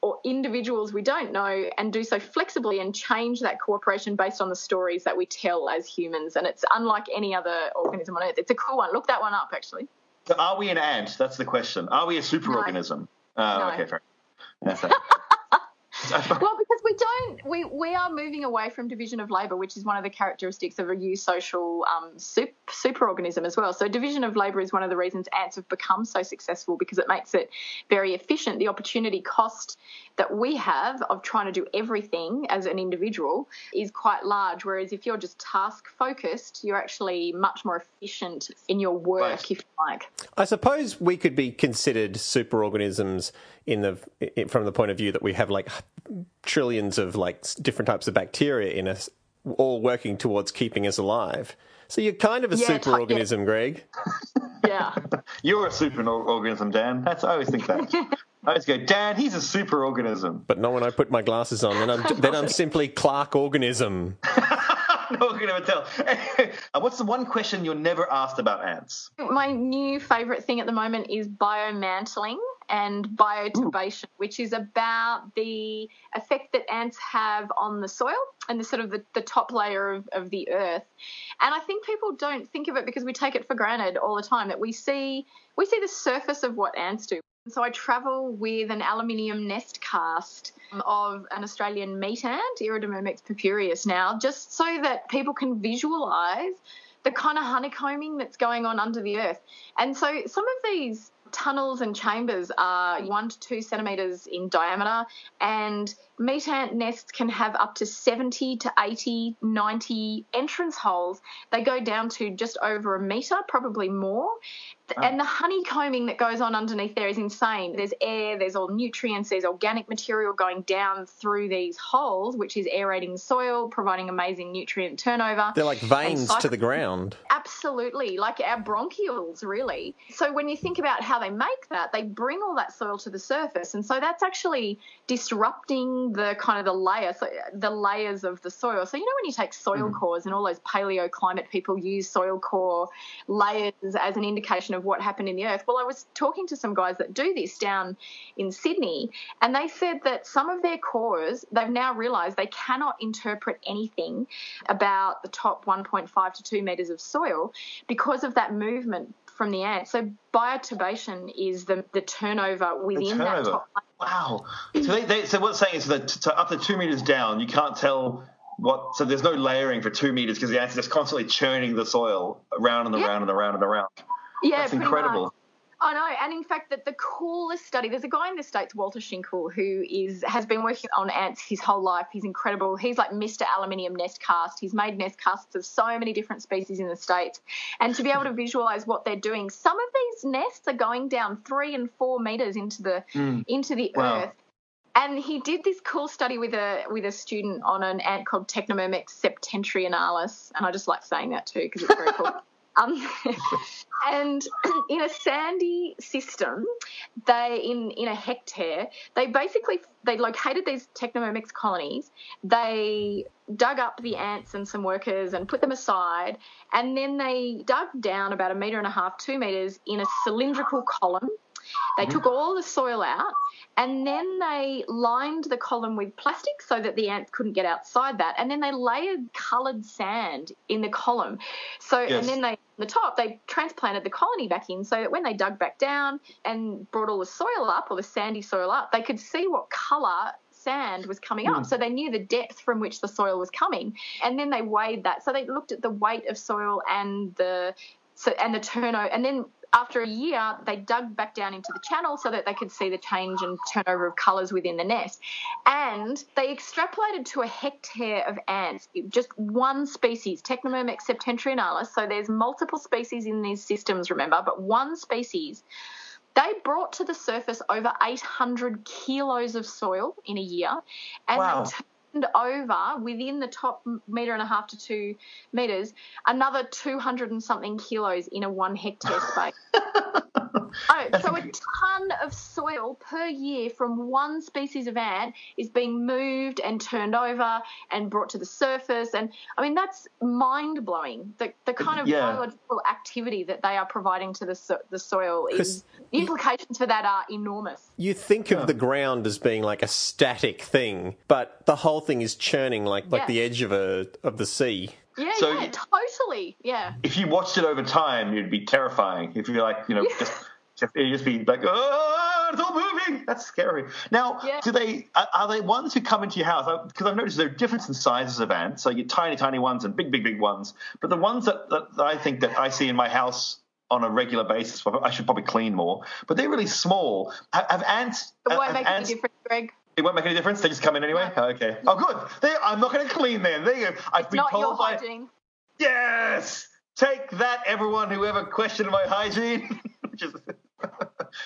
Speaker 4: or individuals we don't know and do so flexibly and change that cooperation based on the stories that we tell as humans and it's unlike any other organism on earth it's a cool one look that one up actually
Speaker 3: So are we an ant? That's the question. Are we a superorganism? Oh,
Speaker 4: No.
Speaker 3: okay, fair. <laughs> That's it. <laughs>
Speaker 4: well because we don't we, we are moving away from division of labour, which is one of the characteristics of a eusocial um, super, superorganism as well. So, division of labour is one of the reasons ants have become so successful because it makes it very efficient. The opportunity cost that we have of trying to do everything as an individual is quite large. Whereas if you're just task focused, you're actually much more efficient in your work,
Speaker 3: Right.
Speaker 4: if you like.
Speaker 5: I suppose we could be considered superorganisms in the i- from the point of view that we have like trillions of like different types of bacteria in us, all working towards keeping us alive. So you're kind of a
Speaker 4: Yeah, ti-
Speaker 5: superorganism, Greg. <laughs>
Speaker 4: Yeah.
Speaker 3: You're a superorganism, Dan. That's I always think that. <laughs> I always go, Dan. He's a superorganism.
Speaker 5: But not when I put my glasses on. Then I'm <laughs> then I'm simply Clark organism.
Speaker 3: no one can ever tell. Uh, What's the one question you're never asked about ants?
Speaker 4: My new favourite thing at the moment is biomantling and bioturbation, which is about the effect that ants have on the soil and the sort of the, the top layer of, of the earth. And I think people don't think of it because we take it for granted all the time that we see we see the surface of what ants do. So I travel with an aluminium nest cast of an Australian meat ant, Iridomyrmex purpureus now, just so that people can visualise the kind of honeycombing that's going on under the earth. And so some of these tunnels and chambers are one to two centimetres in diameter, and meat ant nests can have up to 70 to 80, 90 entrance holes. They go down to just over a metre, probably more. And the honeycombing that goes on underneath there is insane. There's air, there's all nutrients, there's organic material going down through these holes, which is aerating the soil, providing amazing nutrient turnover.
Speaker 5: They're like veins
Speaker 4: cycle-
Speaker 5: to the ground.
Speaker 4: Absolutely, like our bronchioles, really. So when you think about how they make that, they bring all that soil to the surface, and so that's actually disrupting the kind of the layer, so the layers of the soil. So you know when you take soil mm-hmm. cores and all those paleoclimate people use soil core layers as an indication of what happened in the earth. Well, I was talking to some guys that do this down in Sydney, and they said that some of their cores they've now realised they cannot interpret anything about the top 1.5 to 2 metres of soil because of that movement from the ant. So bioturbation is the, the turnover
Speaker 3: The
Speaker 4: within that
Speaker 3: turnover.
Speaker 4: top.
Speaker 3: Wow. So they, they so what's saying is that to up to two meters down, you can't tell what. So there's no layering for two meters because the ants are just constantly churning the soil around and
Speaker 4: Yeah.
Speaker 3: around and around and around.
Speaker 4: Yeah,
Speaker 3: That's
Speaker 4: pretty
Speaker 3: incredible.
Speaker 4: much. I know, and in fact, that the coolest study. There's a guy in the states, Walter Tschinkel, who is has been working on ants his whole life. He's incredible. He's like Mr. Aluminium Nest Cast. He's made nest casts of so many different species in the states, and to be able to visualize what they're doing, some of these nests are going down three and four meters into the hmm. into the
Speaker 3: Wow.
Speaker 4: earth. And he did this cool study with a with a student on an ant called Trachymyrmex septentrionalis, and I just like saying that too because it's very cool. <laughs> Um, <laughs> and <clears throat> in a sandy system, they in in a hectare, they basically they located these Trachymyrmex colonies. They dug up the ants and some workers and put them aside, and then they dug down about a meter and a half, two meters in a cylindrical column. They took all the soil out and then they lined the column with plastic so that the ants couldn't get outside that. And then they layered coloured sand in the column. So,
Speaker 3: Yes.
Speaker 4: and then they, the top, they transplanted the colony back in so that when they dug back down and brought all the soil up or the sandy soil up, they could see what colour sand was coming up. Hmm. So they knew the depth from which the soil was coming. And then they weighed that. So they looked at the weight of soil and the so and the turnover and then after a year they dug back down into the channel so that they could see the change and turnover of colours within the nest. And they extrapolated to a hectare of ants just one species trachymyrmex septentrionalis. So there's multiple species in these systems remember but one species. They brought to the surface over 800 kilos of soil in a year and
Speaker 3: Wow.
Speaker 4: they over within the top metre and a half to two metres another 200 and something kilos in a one hectare <laughs> space. <laughs> Oh, so a ton of soil per year from one species of ant is being moved and turned over and brought to the surface. And I mean, that's mind blowing. The, the kind of
Speaker 3: Yeah.
Speaker 4: biological activity that they are providing to the, so- the soil is the implications for that are enormous.
Speaker 5: You think of the ground as being like a static thing, but the whole thing is churning like like
Speaker 4: Yeah.
Speaker 5: the edge of a of the sea.
Speaker 4: Yeah,
Speaker 3: So
Speaker 4: yeah,
Speaker 3: you-
Speaker 4: totally. Yeah.
Speaker 3: If you watched it over time, you'd be terrifying. If you're like, you know, just you'd just be like, oh it's all moving. That's scary. Now,
Speaker 4: Yeah.
Speaker 3: do they are, are they ones who come into your house? Because I've noticed there are difference in sizes of ants. So you get tiny, tiny ones and big, big, big ones. But the ones that, that, that I think that I see in my house on a regular basis, I should probably clean more. But they're really small. Have, have ants?
Speaker 4: It won't
Speaker 3: have
Speaker 4: make
Speaker 3: ants,
Speaker 4: any difference, Greg.
Speaker 3: It won't make any difference. They just come in anyway. Okay. Oh, good. There, I'm not going to clean then. There you go. I've been
Speaker 4: Not
Speaker 3: told
Speaker 4: your
Speaker 3: by
Speaker 4: hygiene.
Speaker 3: Yes! Take that, everyone who ever questioned my hygiene. <laughs> Which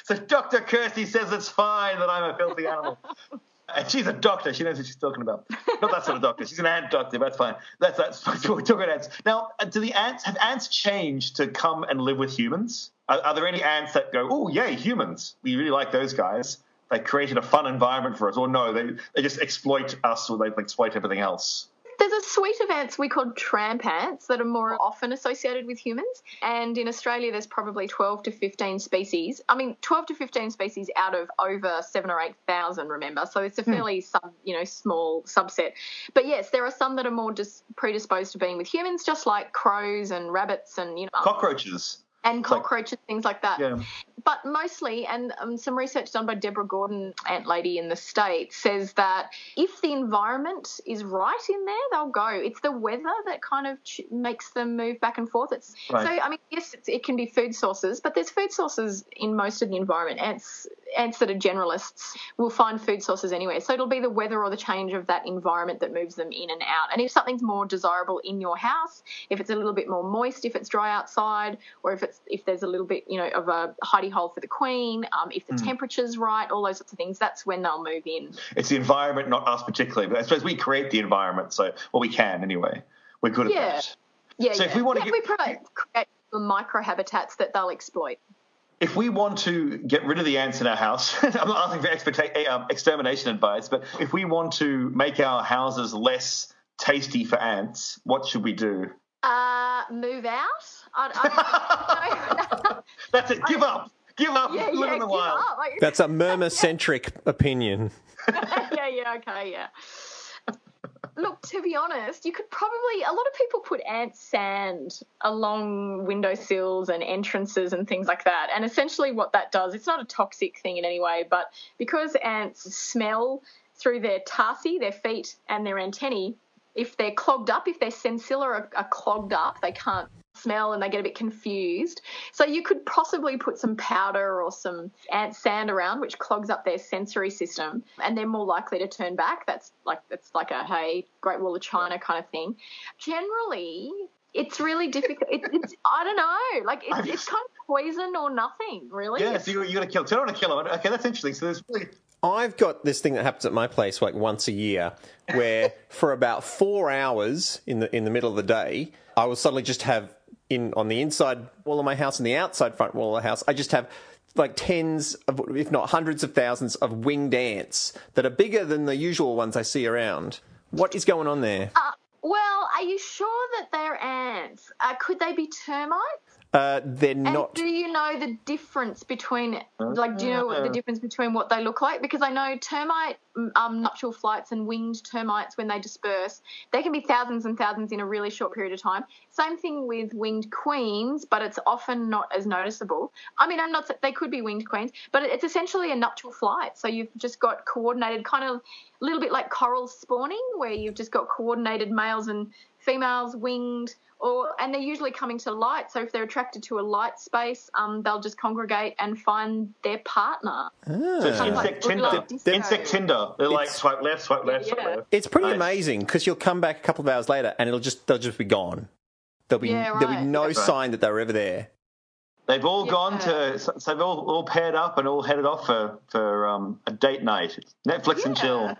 Speaker 3: so Dr. Kirsty says it's fine that I'm a filthy animal. <laughs> And she's a doctor. She knows what she's talking about. Not that sort of doctor. She's an ant doctor. That's fine. That's that's what we're talking about ants. Now, uh, do the ants have ants changed to come and live with humans? Are, are there any ants that go, oh yay, humans? We really like those guys. They created a fun environment for us. Or no, they they just exploit us or they exploit everything else.
Speaker 4: There's a suite of ants we call tramp ants that are more often associated with humans. And in Australia, there's probably 12 to 15 species. I mean, 12 to 15 species out of over seven or 8,000, remember. So it's a hmm. fairly, sub, you know, small subset. But yes, there are some that are more dis- predisposed to being with humans, just like crows and rabbits and, you know,
Speaker 3: Cockroaches.
Speaker 4: And cockroaches, things like that.
Speaker 3: Yeah.
Speaker 4: But mostly, and um, some research done by Deborah Gordon, ant lady in the States, says that if the environment is right in there, they'll go. It's the weather that kind of ch- makes them move back and forth. It's
Speaker 3: Right.
Speaker 4: so. I mean, yes, it's, it can be food sources, but there's food sources in most of the environment. Ants, ants that are generalists will find food sources anywhere. So it'll be the weather or the change of that environment that moves them in and out. And if something's more desirable in your house, if it's a little bit more moist, if it's dry outside, or if it's if there's a little bit, you know, of a hidey hole for the queen, um, if the temperature's right, all those sorts of things, that's when they'll move in.
Speaker 3: It's the environment, not us particularly. But I suppose we create the environment, so well we can anyway. We're good at
Speaker 4: Yeah.
Speaker 3: that.
Speaker 4: Yeah,
Speaker 3: So
Speaker 4: yeah.
Speaker 3: if we wanna
Speaker 4: yeah,
Speaker 3: get-
Speaker 4: we create, create micro habitats that they'll exploit.
Speaker 3: If we want to get rid of the ants in our house, <laughs> I'm not asking for expecta- um, extermination advice, but if we want to make our houses less tasty for ants, what should we do?
Speaker 4: Uh, move out. I, I, <laughs>
Speaker 3: That's it. Give up. Give up.
Speaker 4: yeah,
Speaker 3: Live
Speaker 4: yeah,
Speaker 3: in the wild.
Speaker 4: Like,
Speaker 5: That's a <laughs> murmur centric opinion. <laughs>
Speaker 4: yeah, yeah, okay, yeah. Look, to be honest, you could probably a lot of people put ant sand along windowsills and entrances and things like that. And essentially what that does, it's not a toxic thing in any way, but because ants smell through their tarsi, their feet and their antennae, if they're clogged up, if their sensilla are, are clogged up, they can't smell and they get a bit confused. So you could possibly put some powder or some ant sand around, which clogs up their sensory system, and they're more likely to turn back. That's like that's like a hey, Great Wall of China kind of thing. Generally. It's really difficult. It, it's I don't know. Like it's, it's kind of poison or nothing, really.
Speaker 3: Yeah, so you, you got to kill. So I don't want to kill them. Okay, that's interesting. So there's really
Speaker 5: I've got this thing that happens at my place like once a year, where <laughs> for about four hours in the in the middle of the day, I will suddenly just have in on the inside wall of my house and the outside front wall of the house, I just have like tens of, if not hundreds of thousands of winged ants that are bigger than the usual ones I see around. What is going on there?
Speaker 4: Well, are you sure that they're ants? Uh, could they be termites?
Speaker 5: Uh, they're
Speaker 4: And
Speaker 5: not.
Speaker 4: do you know the difference between, like, do you know what the difference between what they look like? Because I know termite um, nuptial flights and winged termites, when they disperse, they can be thousands and thousands in a really short period of time. Same thing with winged queens, but it's often not as noticeable. I mean, I'm not, they could be winged queens, but it's essentially a nuptial flight. So you've just got coordinated, kind of a little bit like coral spawning, where you've just got coordinated males and females winged or and they're usually coming to light so if they're attracted to a light space um, they'll just congregate and find their partner
Speaker 3: so it's
Speaker 4: Kind of like
Speaker 3: insect Tinder.
Speaker 4: like disco.
Speaker 3: Insect Tinder. They're like swipe left, swipe left, swipe
Speaker 4: yeah.
Speaker 3: left.
Speaker 5: It's pretty
Speaker 3: Nice.
Speaker 5: amazing because you'll come back a couple of hours later and it'll just they'll just be gone. There'll be
Speaker 4: Yeah,
Speaker 5: there'll be
Speaker 4: right.
Speaker 5: no
Speaker 3: That's right.
Speaker 5: sign that they were ever there.
Speaker 3: They've all
Speaker 4: Yeah.
Speaker 3: gone to, so so they've all, all paired up and all headed off for for um, a date night. Netflix and chill.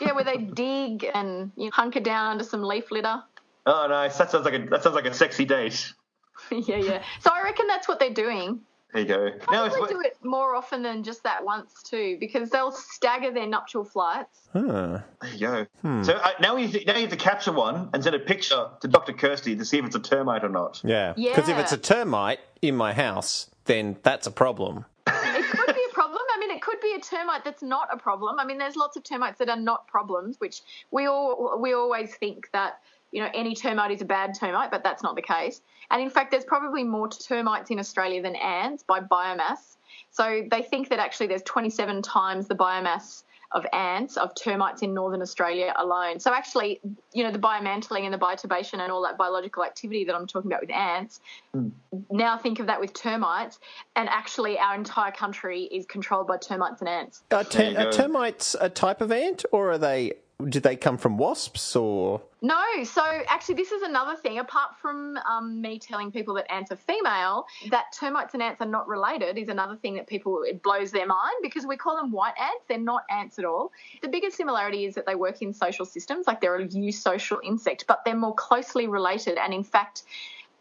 Speaker 4: Yeah where they dig and you know, hunker down under some leaf litter
Speaker 3: Oh, nice. That sounds like a that sounds like a sexy date. <laughs>
Speaker 4: yeah yeah so i reckon that's what they're doing
Speaker 3: There you go. Now,
Speaker 4: Probably
Speaker 3: it's,
Speaker 4: do it more often than just that once too because they'll stagger their nuptial flights
Speaker 5: Huh.
Speaker 3: there you go.
Speaker 5: Hmm.
Speaker 3: So uh, now you now you have to capture one and send a picture to Dr. Kirsty to see if it's a termite or not.
Speaker 5: Yeah. Because if it's a termite in my house, then that's a problem.
Speaker 4: it could be a problem. I mean, it could be a termite that's not a problem. I mean, there's lots of termites that are not problems, which we all we always think that you know any termite is a bad termite, but that's not the case. And in fact, there's probably more termites in Australia than ants by biomass. So they think that actually there's 27 times the biomass of ants, of termites in northern Australia alone. So actually, you know, the biomantling and the bioturbation and all that biological activity that I'm talking about with ants, mm. now think of that with termites, and actually our entire country is controlled by termites and ants.
Speaker 5: Are, ter- are termites a type of ant, or are they did they come from wasps or?
Speaker 4: No. So actually, this is another thing. Apart from um, me telling people that ants are female, that termites and ants are not related is another thing that people it blows their mind because we call them white ants. They're not ants at all. The biggest similarity is that they work in social systems, like they're a eusocial insect, but they're more closely related. And in fact,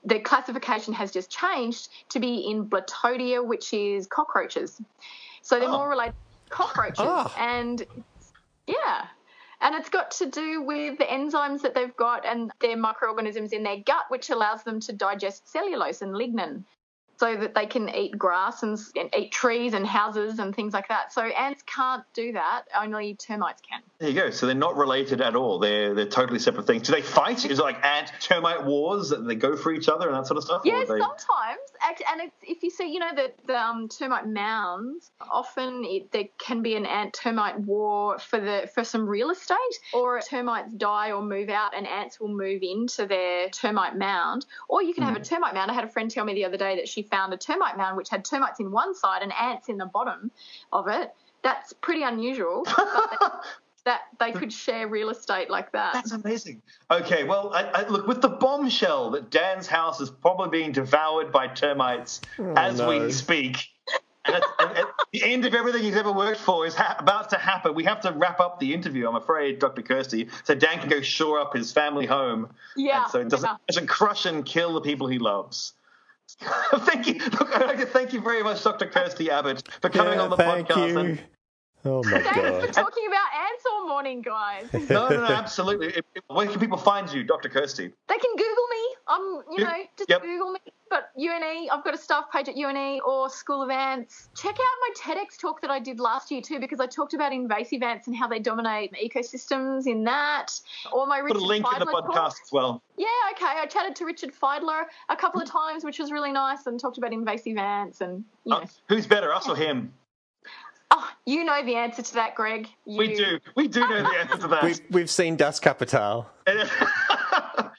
Speaker 4: the classification has just changed to be in Blattodea, which is cockroaches. So they're oh. more related to cockroaches. Oh. And yeah. And it's got to do with the enzymes that they've got and their microorganisms in their gut, which allows them to digest cellulose and lignin so that they can eat grass and, and, eat trees and houses and things like that. So ants can't do that. Only termites can.
Speaker 3: There you go. So they're not related at all. They're they're totally separate things. Do they fight? Is it like ant termite wars and they go for each other and that sort of stuff?
Speaker 4: Yeah,
Speaker 3: they...
Speaker 4: sometimes. And if you see, you know, the, the um, termite mounds, often it, there can be an ant termite war for the for some real estate, or termites die or move out, and ants will move into their termite mound. Or you can mm. have a mm. termite mound. I had a friend tell me the other day that she found a termite mound which had termites in one side and ants in the bottom of it. That's pretty unusual. <laughs> that they could share real estate like that.
Speaker 3: That's amazing. Okay, well, I, I, look with the bombshell that Dan's house is probably being devoured by termites oh, as no. we speak. And at, at, the end of everything he's ever worked for is ha- about to happen. We have to wrap up the interview, I'm afraid, Dr. Kirsty, so Dan can go shore up his family home.
Speaker 4: Yeah.
Speaker 3: And so it doesn't,
Speaker 4: yeah.
Speaker 3: doesn't crush and kill the people he loves. <laughs> thank you. Look, I'd like to thank you very much, Dr. Kirsty Abbott, for coming
Speaker 5: yeah,
Speaker 3: on the
Speaker 5: thank
Speaker 3: podcast.
Speaker 5: You. And... Oh my
Speaker 4: Thanks god! for talking about ants all morning, guys.
Speaker 3: no, no, no, absolutely. Where can people find you, Dr. Kirsty?
Speaker 4: They can Google me. Um, you know, just yep. Google me. But UNE, I've got a staff page at UNE or School of Ants. Check out my TEDx talk that I did last year too, because I talked about invasive ants and how they dominate ecosystems in that. Or my Richard
Speaker 3: Put a link
Speaker 4: Fidler
Speaker 3: in the podcast
Speaker 4: talk.
Speaker 3: as well.
Speaker 4: Yeah, okay. I chatted to Richard Fidler a couple of times, which was really nice, and talked about invasive ants and. You uh, know. uh,
Speaker 3: who's better, us or him?
Speaker 4: Oh, you know the answer to that, Greg. You...
Speaker 3: We do. We do know the answer to that.
Speaker 5: We've, we've seen Das Kapital. <laughs>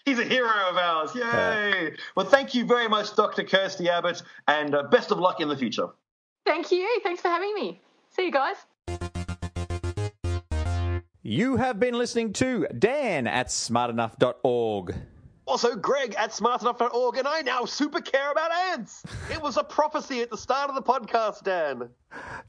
Speaker 3: He's a hero of ours. Yay. Yeah. Well, thank you very much, Dr. Kirsty Abbott, and uh, best of luck in the future.
Speaker 4: Thank you. Thanks for having me. See you guys.
Speaker 2: You have been listening to Dan at smartenough.org.
Speaker 3: Also, Greg at smartenough.org, and I now super care about ants. It was a prophecy at the start of the podcast, Dan.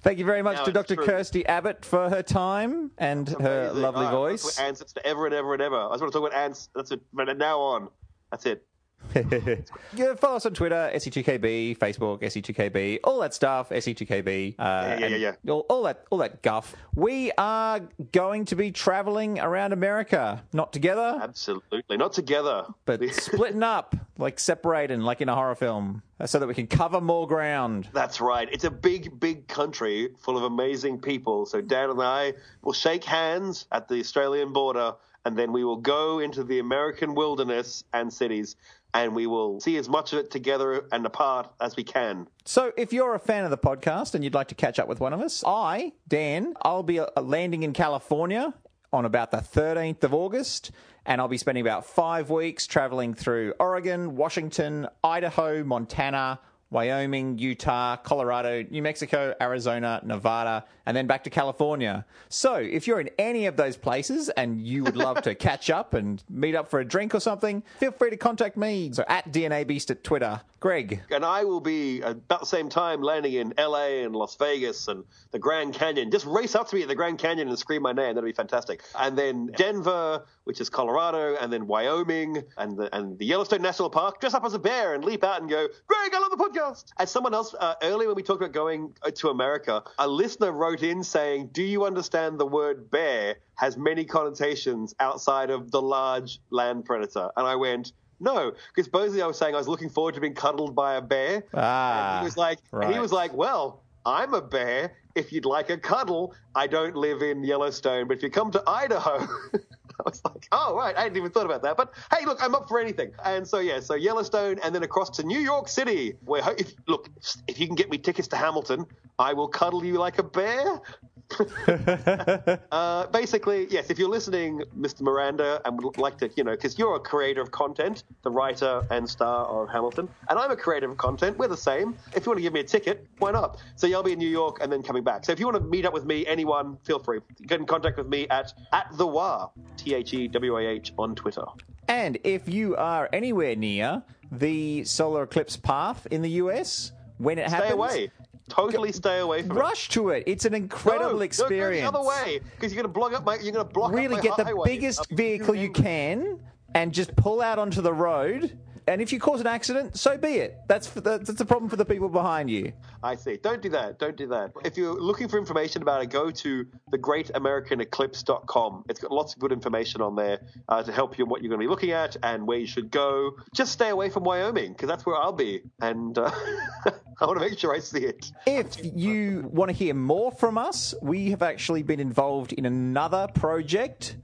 Speaker 2: Thank you very much now to Dr. True. Kirsty Abbott for her time and her lovely oh, voice.
Speaker 3: Ants, it's forever and ever and ever. I just want to talk about ants. That's it. From now on, that's it. <laughs>
Speaker 2: yeah, follow us on Twitter, SE2KB, Facebook, SE2KB, all that stuff, SE2KB.
Speaker 3: Uh, yeah, yeah, yeah,
Speaker 2: yeah. All, all, that, all that guff. We are going to be traveling around America, not together.
Speaker 3: Absolutely, not together,
Speaker 2: but <laughs> splitting up, like separating, like in a horror film, so that we can cover more ground.
Speaker 3: That's right. It's a big, big country full of amazing people. So Dan and I will shake hands at the Australian border and then we will go into the American wilderness and cities and we will see as much of it together and apart as we can.
Speaker 2: So, if you're a fan of the podcast and you'd like to catch up with one of us, I, Dan, I'll be uh, landing in California on about the 13th of August, and I'll be spending about five weeks traveling through Oregon, Washington, Idaho, Montana, Wyoming, Utah, Colorado, New Mexico, Arizona, Nevada, and then back to California. So, if you're in any of those places and you would love to <laughs> catch up and meet up for a drink or something, feel free to contact me. So, at DNA Beast at Twitter. Greg.
Speaker 3: And I will be about the same time landing in LA and Las Vegas and the Grand Canyon. Just race up to me at the Grand Canyon and scream my name. That'd be fantastic. And then Denver, which is Colorado, and then Wyoming and the, and the Yellowstone National Park. Dress up as a bear and leap out and go, Greg, I love the podcast. As someone else, uh, earlier when we talked about going uh, to America, a listener wrote in saying, Do you understand the word bear has many connotations outside of the large land predator? And I went, no, because supposedly I was saying I was looking forward to being cuddled by a bear.
Speaker 2: Ah,
Speaker 3: and he was like,
Speaker 2: right.
Speaker 3: he was like, well, I'm a bear. If you'd like a cuddle, I don't live in Yellowstone, but if you come to Idaho, <laughs> was like, Oh, right. I hadn't even thought about that. But hey, look, I'm up for anything. And so, yeah, so Yellowstone and then across to New York City, where, if, look, if you can get me tickets to Hamilton, I will cuddle you like a bear. <laughs> uh, basically, yes, if you're listening, Mr. Miranda, and would like to, you know, because you're a creator of content, the writer and star of Hamilton, and I'm a creator of content, we're the same. If you want to give me a ticket, why not? So you'll be in New York and then coming back. So if you want to meet up with me, anyone, feel free. Get in contact with me at, at the Wah, T H E W A H, on Twitter.
Speaker 2: And if you are anywhere near the solar eclipse path in the US, when it happens,
Speaker 3: Stay
Speaker 2: happens,
Speaker 3: away. Totally stay away from it.
Speaker 2: rush to it. It's an incredible
Speaker 3: no,
Speaker 2: experience.
Speaker 3: No, go the other way because you're going to block up my. You're going to block. up
Speaker 2: really get the
Speaker 3: highway.
Speaker 2: biggest vehicle you can and just pull out onto the road. And if you cause an accident, so be it. That's for the, that's a problem for the people behind you.
Speaker 3: I see. Don't do that. Don't do that. If you're looking for information about it, go to thegreatamericaneclipse.com. It's got lots of good information on there uh, to help you in what you're going to be looking at and where you should go. Just stay away from Wyoming because that's where I'll be, and uh, <laughs> I want to make sure I see it.
Speaker 2: If you want to hear more from us, we have actually been involved in another project.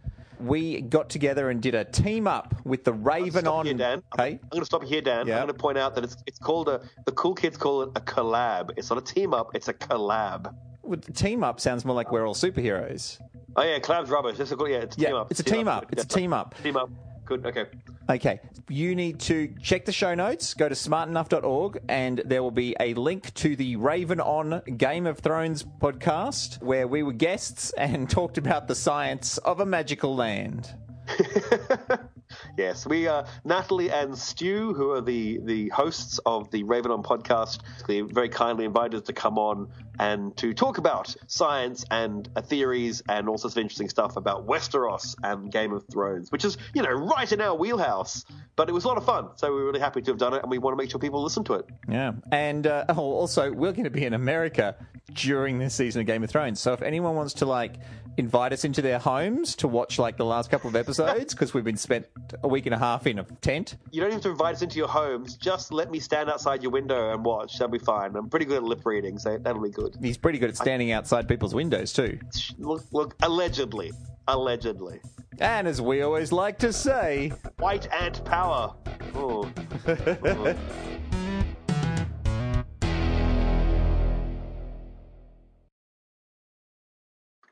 Speaker 2: We got together and did a team up with the Raven on.
Speaker 3: here, Dan. I'm-
Speaker 2: Hey,
Speaker 3: I'm going to stop you here, Dan.
Speaker 2: Yeah.
Speaker 3: I'm going to point out that it's it's called a. The cool kids call it a collab. It's not a team up. It's a collab.
Speaker 2: the team up sounds more like we're all superheroes.
Speaker 3: Oh yeah, collab's rubbish. It's a, yeah, it's a
Speaker 2: Yeah,
Speaker 3: team up.
Speaker 2: it's a team up. It's a team up.
Speaker 3: Team up. Good. Okay.
Speaker 2: Okay, you need to check the show notes, go to smartenough.org, and there will be a link to the Raven On Game of Thrones podcast where we were guests and <laughs> talked about the science of a magical land. <laughs>
Speaker 3: Yes, we are Natalie and Stu, who are the the hosts of the Raven On podcast. They very kindly invited us to come on and to talk about science and uh, theories and all sorts of interesting stuff about Westeros and Game of Thrones, which is you know right in our wheelhouse. But it was a lot of fun, so we're really happy to have done it, and we want to make sure people listen to it.
Speaker 2: Yeah, and uh, <laughs> oh, also we're going to be in America during this season of Game of Thrones. So if anyone wants to like invite us into their homes to watch like the last couple of episodes, because we've been spent a week and a half in a tent.
Speaker 3: You don't have to invite us into your homes. Just let me stand outside your window and watch. That'll be fine. I'm pretty good at lip reading, so that'll be good.
Speaker 2: He's pretty good at standing outside people's windows too.
Speaker 3: Look, look, allegedly, allegedly.
Speaker 2: And as we always like to say,
Speaker 3: White ant power. Oh. <laughs> Oh.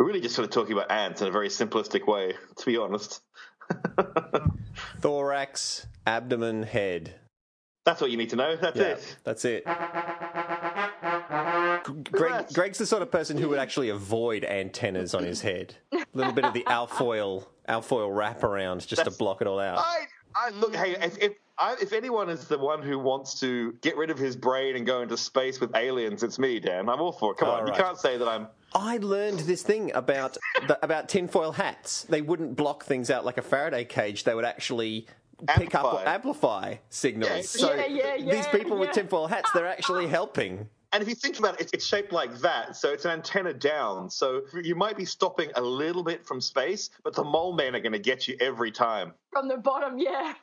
Speaker 3: We're really just sort of talking about ants in a very simplistic way, to be honest. <laughs>
Speaker 5: Thorax, abdomen, head.
Speaker 3: That's what you need to know. That's
Speaker 5: Yeah,
Speaker 3: it.
Speaker 5: that's it. <laughs> Greg, Greg's the sort of person who would actually avoid antennas on his head. A little bit of the alfoil, alfoil wrap around just to block it all out.
Speaker 3: I, I look. Hey, if if, I, if anyone is the one who wants to get rid of his brain and go into space with aliens, it's me, Dan. I'm all for it. Come
Speaker 5: All
Speaker 3: on,
Speaker 5: right.
Speaker 3: you can't say that I'm.
Speaker 5: I learned this thing about the, about tinfoil hats. They wouldn't block things out like a Faraday cage. They would actually pick up or
Speaker 3: Amplify.
Speaker 5: amplify signals.
Speaker 3: Yeah,
Speaker 5: so
Speaker 4: yeah, yeah,
Speaker 5: these
Speaker 4: yeah,
Speaker 5: people with tinfoil hats, they're actually helping.
Speaker 3: And if you think about it, it's, it's shaped like that, so it's an antenna down. So you might be stopping a little bit from space, but the mole men are going to get you every time.
Speaker 4: From the bottom, yeah.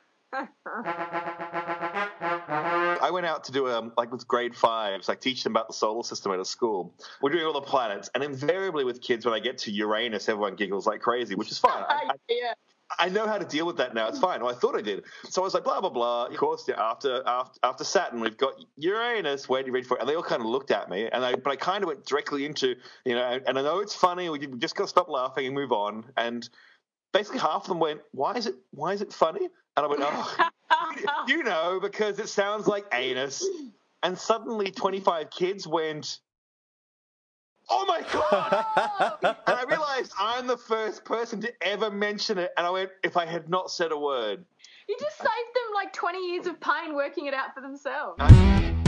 Speaker 3: I went out to do um like with grade fives, like teach them about the solar system at a school. We're doing all the planets, and invariably with kids, when I get to Uranus, everyone giggles like crazy, which is fine. <laughs> I, I,
Speaker 4: yeah.
Speaker 3: I know how to deal with that now. It's fine. Well, I thought I did. So I was like, blah blah blah. Of course, yeah, after after after Saturn, we've got Uranus. Where do you read for it? And they all kind of looked at me, and I but I kind of went directly into you know, and I know it's funny. We just got to stop laughing and move on. And basically, half of them went, "Why is it? Why is it funny?" And I went, "Oh, <laughs> you know, because it sounds like anus." And suddenly, twenty five kids went. Oh my god! and I realized I'm the first person to ever mention it, and I went, if I had not said a word.
Speaker 4: You just saved them like 20 years of pain working it out for themselves.